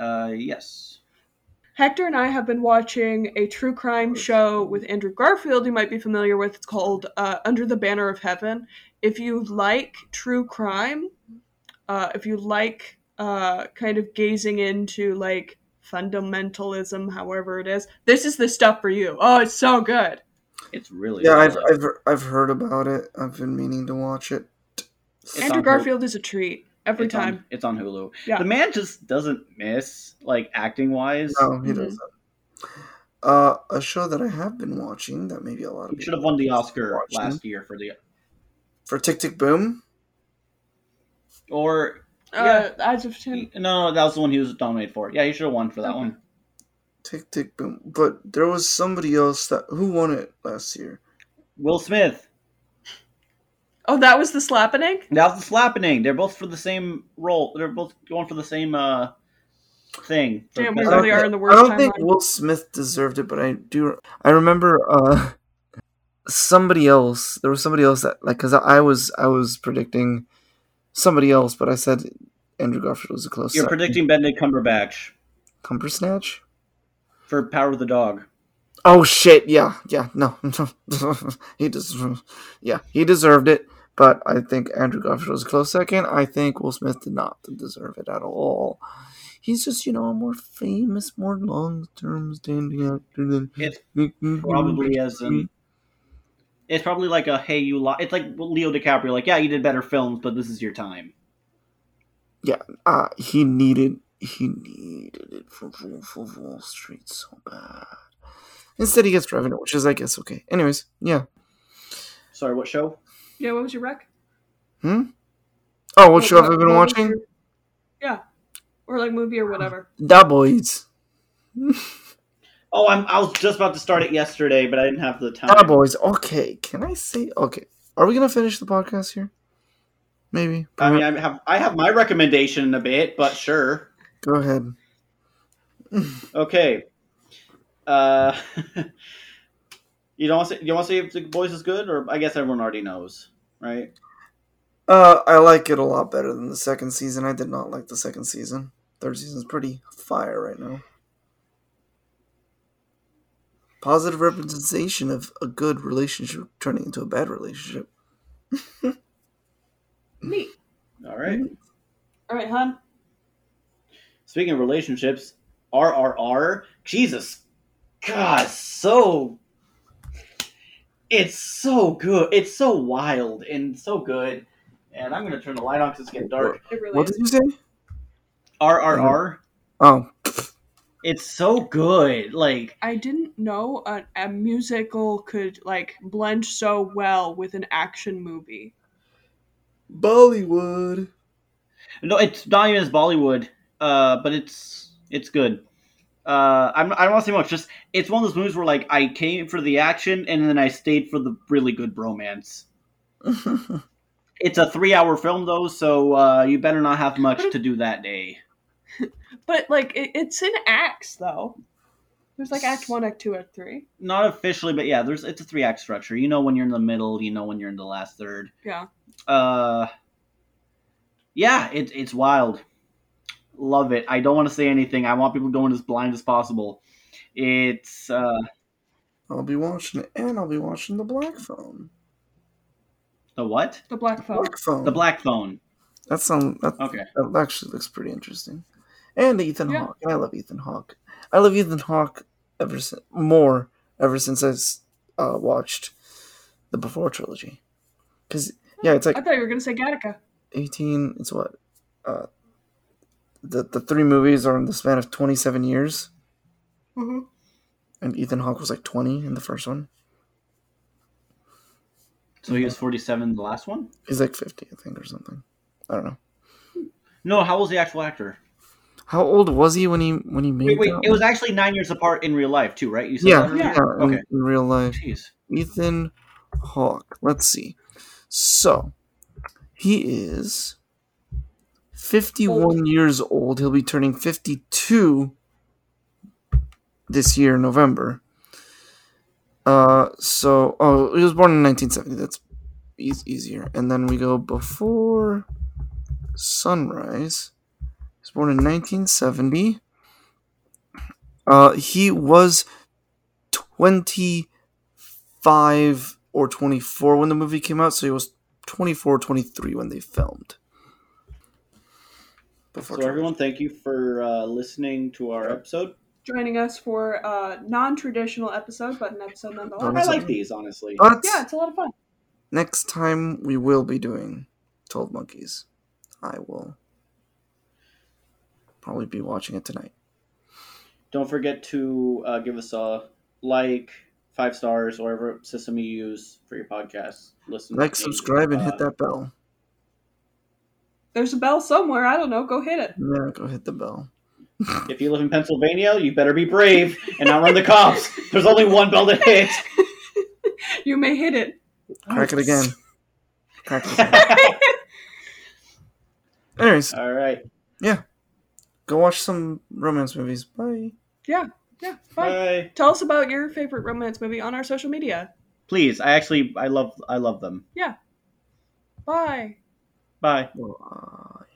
Speaker 2: Uh, yes.
Speaker 1: Hector and I have been watching a true crime show with Andrew Garfield. You might be familiar with. It's called uh, Under the Banner of Heaven. If you like true crime, uh, if you like uh, kind of gazing into like fundamentalism, however it is, this is the stuff for you. Oh, it's so good.
Speaker 2: It's really
Speaker 3: Yeah, I've. I've I've heard about it. I've been meaning to watch it.
Speaker 2: It's
Speaker 1: Andrew
Speaker 2: on Hulu.
Speaker 1: Garfield is a treat every
Speaker 2: It's on-
Speaker 1: time.
Speaker 2: it's on Hulu.
Speaker 1: Yeah.
Speaker 2: The man just doesn't miss, like acting wise.
Speaker 3: No, he
Speaker 1: Mhm.
Speaker 3: doesn't. Uh, a show that I have been watching that maybe a lot of
Speaker 2: He should have won the Oscar
Speaker 3: watching.
Speaker 2: last year for the
Speaker 3: for Tick Tick Boom.
Speaker 2: or
Speaker 1: Uh, Eyes of Tim.
Speaker 2: no, that was the one he was nominated for. Yeah, he should have won for that
Speaker 1: Okay.
Speaker 2: one.
Speaker 3: Tick Tick Boom. But there was somebody else that who won it last year.
Speaker 2: Will Smith.
Speaker 1: Oh, that was the slappening.
Speaker 2: That was the slappening. They're both for the same role. They're both going for the same uh thing.
Speaker 1: Damn, we really are in the worst.
Speaker 3: I don't think
Speaker 1: timeline.
Speaker 3: Will Smith deserved it, but I do. I remember uh somebody else. There was somebody else that like because I was I was predicting somebody else, but I said Andrew Garfield was a close.
Speaker 2: You're
Speaker 3: second.
Speaker 2: predicting Benedict Cumberbatch
Speaker 3: Cumbersnatch.
Speaker 2: for Power of the Dog.
Speaker 3: Oh shit! Yeah, yeah, no, he deserved. Yeah, he deserved it, but I think Andrew Garfield was a close second. I think Will Smith did not deserve it at all. He's just, you know, a more famous, more long-term standing actor than
Speaker 2: It's probably as an it's probably like a hey you li-. it's like Leo DiCaprio like yeah you did better films but this is your time.
Speaker 3: Yeah, uh, he needed he needed it for Wolf of Wall Street so bad. Instead, he gets Revenant, which is, I guess, okay. Anyways, yeah.
Speaker 2: Sorry, what show?
Speaker 1: Yeah, what was your rec?
Speaker 3: Hmm. Oh, what show have I been watching?
Speaker 1: your- Yeah, or like movie or whatever.
Speaker 3: Da Boys.
Speaker 2: Oh, I'm, I was just about to start it yesterday, but I didn't have the time.
Speaker 3: Da Boys. Okay, can I say? Okay, are we gonna finish the podcast here? Maybe.
Speaker 2: I mean, I have I have my recommendation in a bit, but sure.
Speaker 3: Go ahead.
Speaker 2: Okay. Uh, you don't want to say, you want to say if the boys is good, or I guess everyone already knows, right?
Speaker 3: Uh, I like it a lot better than the second season. I did not like the second season. Third season's pretty fire right now. Positive representation of a good relationship turning into a bad relationship.
Speaker 1: Neat.
Speaker 2: All right.
Speaker 1: All right, hon.
Speaker 2: Speaking of relationships, RRR, Jesus, God, so it's so good. It's so wild and so good. And I'm gonna turn the light on because it's getting dark.
Speaker 1: It really
Speaker 3: What
Speaker 1: is.
Speaker 3: did you say?
Speaker 2: RRR,
Speaker 3: Oh,
Speaker 2: it's so good. Like
Speaker 1: I didn't know a, a musical could like blend so well with an action movie.
Speaker 3: Bollywood.
Speaker 2: no, it's not even as Bollywood, uh, but it's it's good. Uh, I'm, I don't want to say much. Just it's one of those movies where like I came for the action and then I stayed for the really good bromance. It's a three-hour film though, so uh, you better not have much to do that day.
Speaker 1: But like it, it's in acts though. There's like Act One, Act Two, Act Three.
Speaker 2: Not officially, but yeah, there's it's a three-act structure. You know when you're in the middle, you know when you're in the last third.
Speaker 1: Yeah.
Speaker 2: Uh, yeah, it's it's wild. Love it. I don't want to say anything. I want people going as blind as possible. It's uh,
Speaker 3: I'll be watching it, and I'll be watching the Black Phone.
Speaker 2: the what?
Speaker 1: The Black Phone.
Speaker 3: Black Phone.
Speaker 2: The black phone.
Speaker 3: That sound that,
Speaker 2: Okay.
Speaker 3: that actually looks pretty interesting. and Ethan
Speaker 1: Yeah.
Speaker 3: Hawke. I love Ethan Hawke. I love Ethan Hawke ever since more ever since I uh, watched the Before trilogy. Because yeah, it's like
Speaker 1: I thought you were gonna say Gattaca.
Speaker 3: 18 it's what uh the the three movies are in the span of 27 years
Speaker 1: Mm-hmm.
Speaker 3: and ethan hawke was like 20 in the first one
Speaker 2: So he was 47 the last one?
Speaker 3: he's like 50 i think or something i don't know
Speaker 2: No, how old was the actual actor?
Speaker 3: how old was he when he when he made
Speaker 2: Wait, wait,
Speaker 3: that
Speaker 2: it was actually nine years apart in real life too, right? You said
Speaker 3: yeah
Speaker 2: that earlier?
Speaker 3: yeah, in,
Speaker 2: Okay.
Speaker 3: in real life
Speaker 2: Jeez.
Speaker 3: ethan hawke let's see so he is 51
Speaker 1: Old.
Speaker 3: years old. He'll be turning 52 this year november. Uh so oh he was born in 1970 that's eas easier. And then we go before sunrise. He was born in 1970 uh he was 25 or 24 when the movie came out so he was 24 23 when they filmed before
Speaker 2: So everyone, thank you for uh, listening to our episode.
Speaker 1: Joining us for a non-traditional episode, but an episode nonetheless.
Speaker 2: I like these, honestly.
Speaker 3: but
Speaker 1: Yeah, it's a lot of fun.
Speaker 3: next time we will be doing 12 monkeys i will probably be watching it tonight
Speaker 2: Don't forget to uh, give us a like, five stars, or whatever system you use for your podcast. Listen,
Speaker 3: like subscribe and hit
Speaker 2: Uh,
Speaker 3: that bell
Speaker 1: There's a bell somewhere. I don't know. Go hit it.
Speaker 3: yeah go hit the bell
Speaker 2: If you live in Pennsylvania, you better be brave and not run the cops. There's only one bell to hit.
Speaker 1: You may hit it.
Speaker 3: crack it again crack it again anyways
Speaker 2: All right. Yeah.
Speaker 3: Go watch some romance movies bye
Speaker 1: Yeah. Yeah. Fine.
Speaker 2: Bye.
Speaker 1: Tell us about your favorite romance movie on our social media.
Speaker 2: Please, I actually I love I love them.
Speaker 1: Yeah.
Speaker 2: Bye.
Speaker 3: Bye. Bye.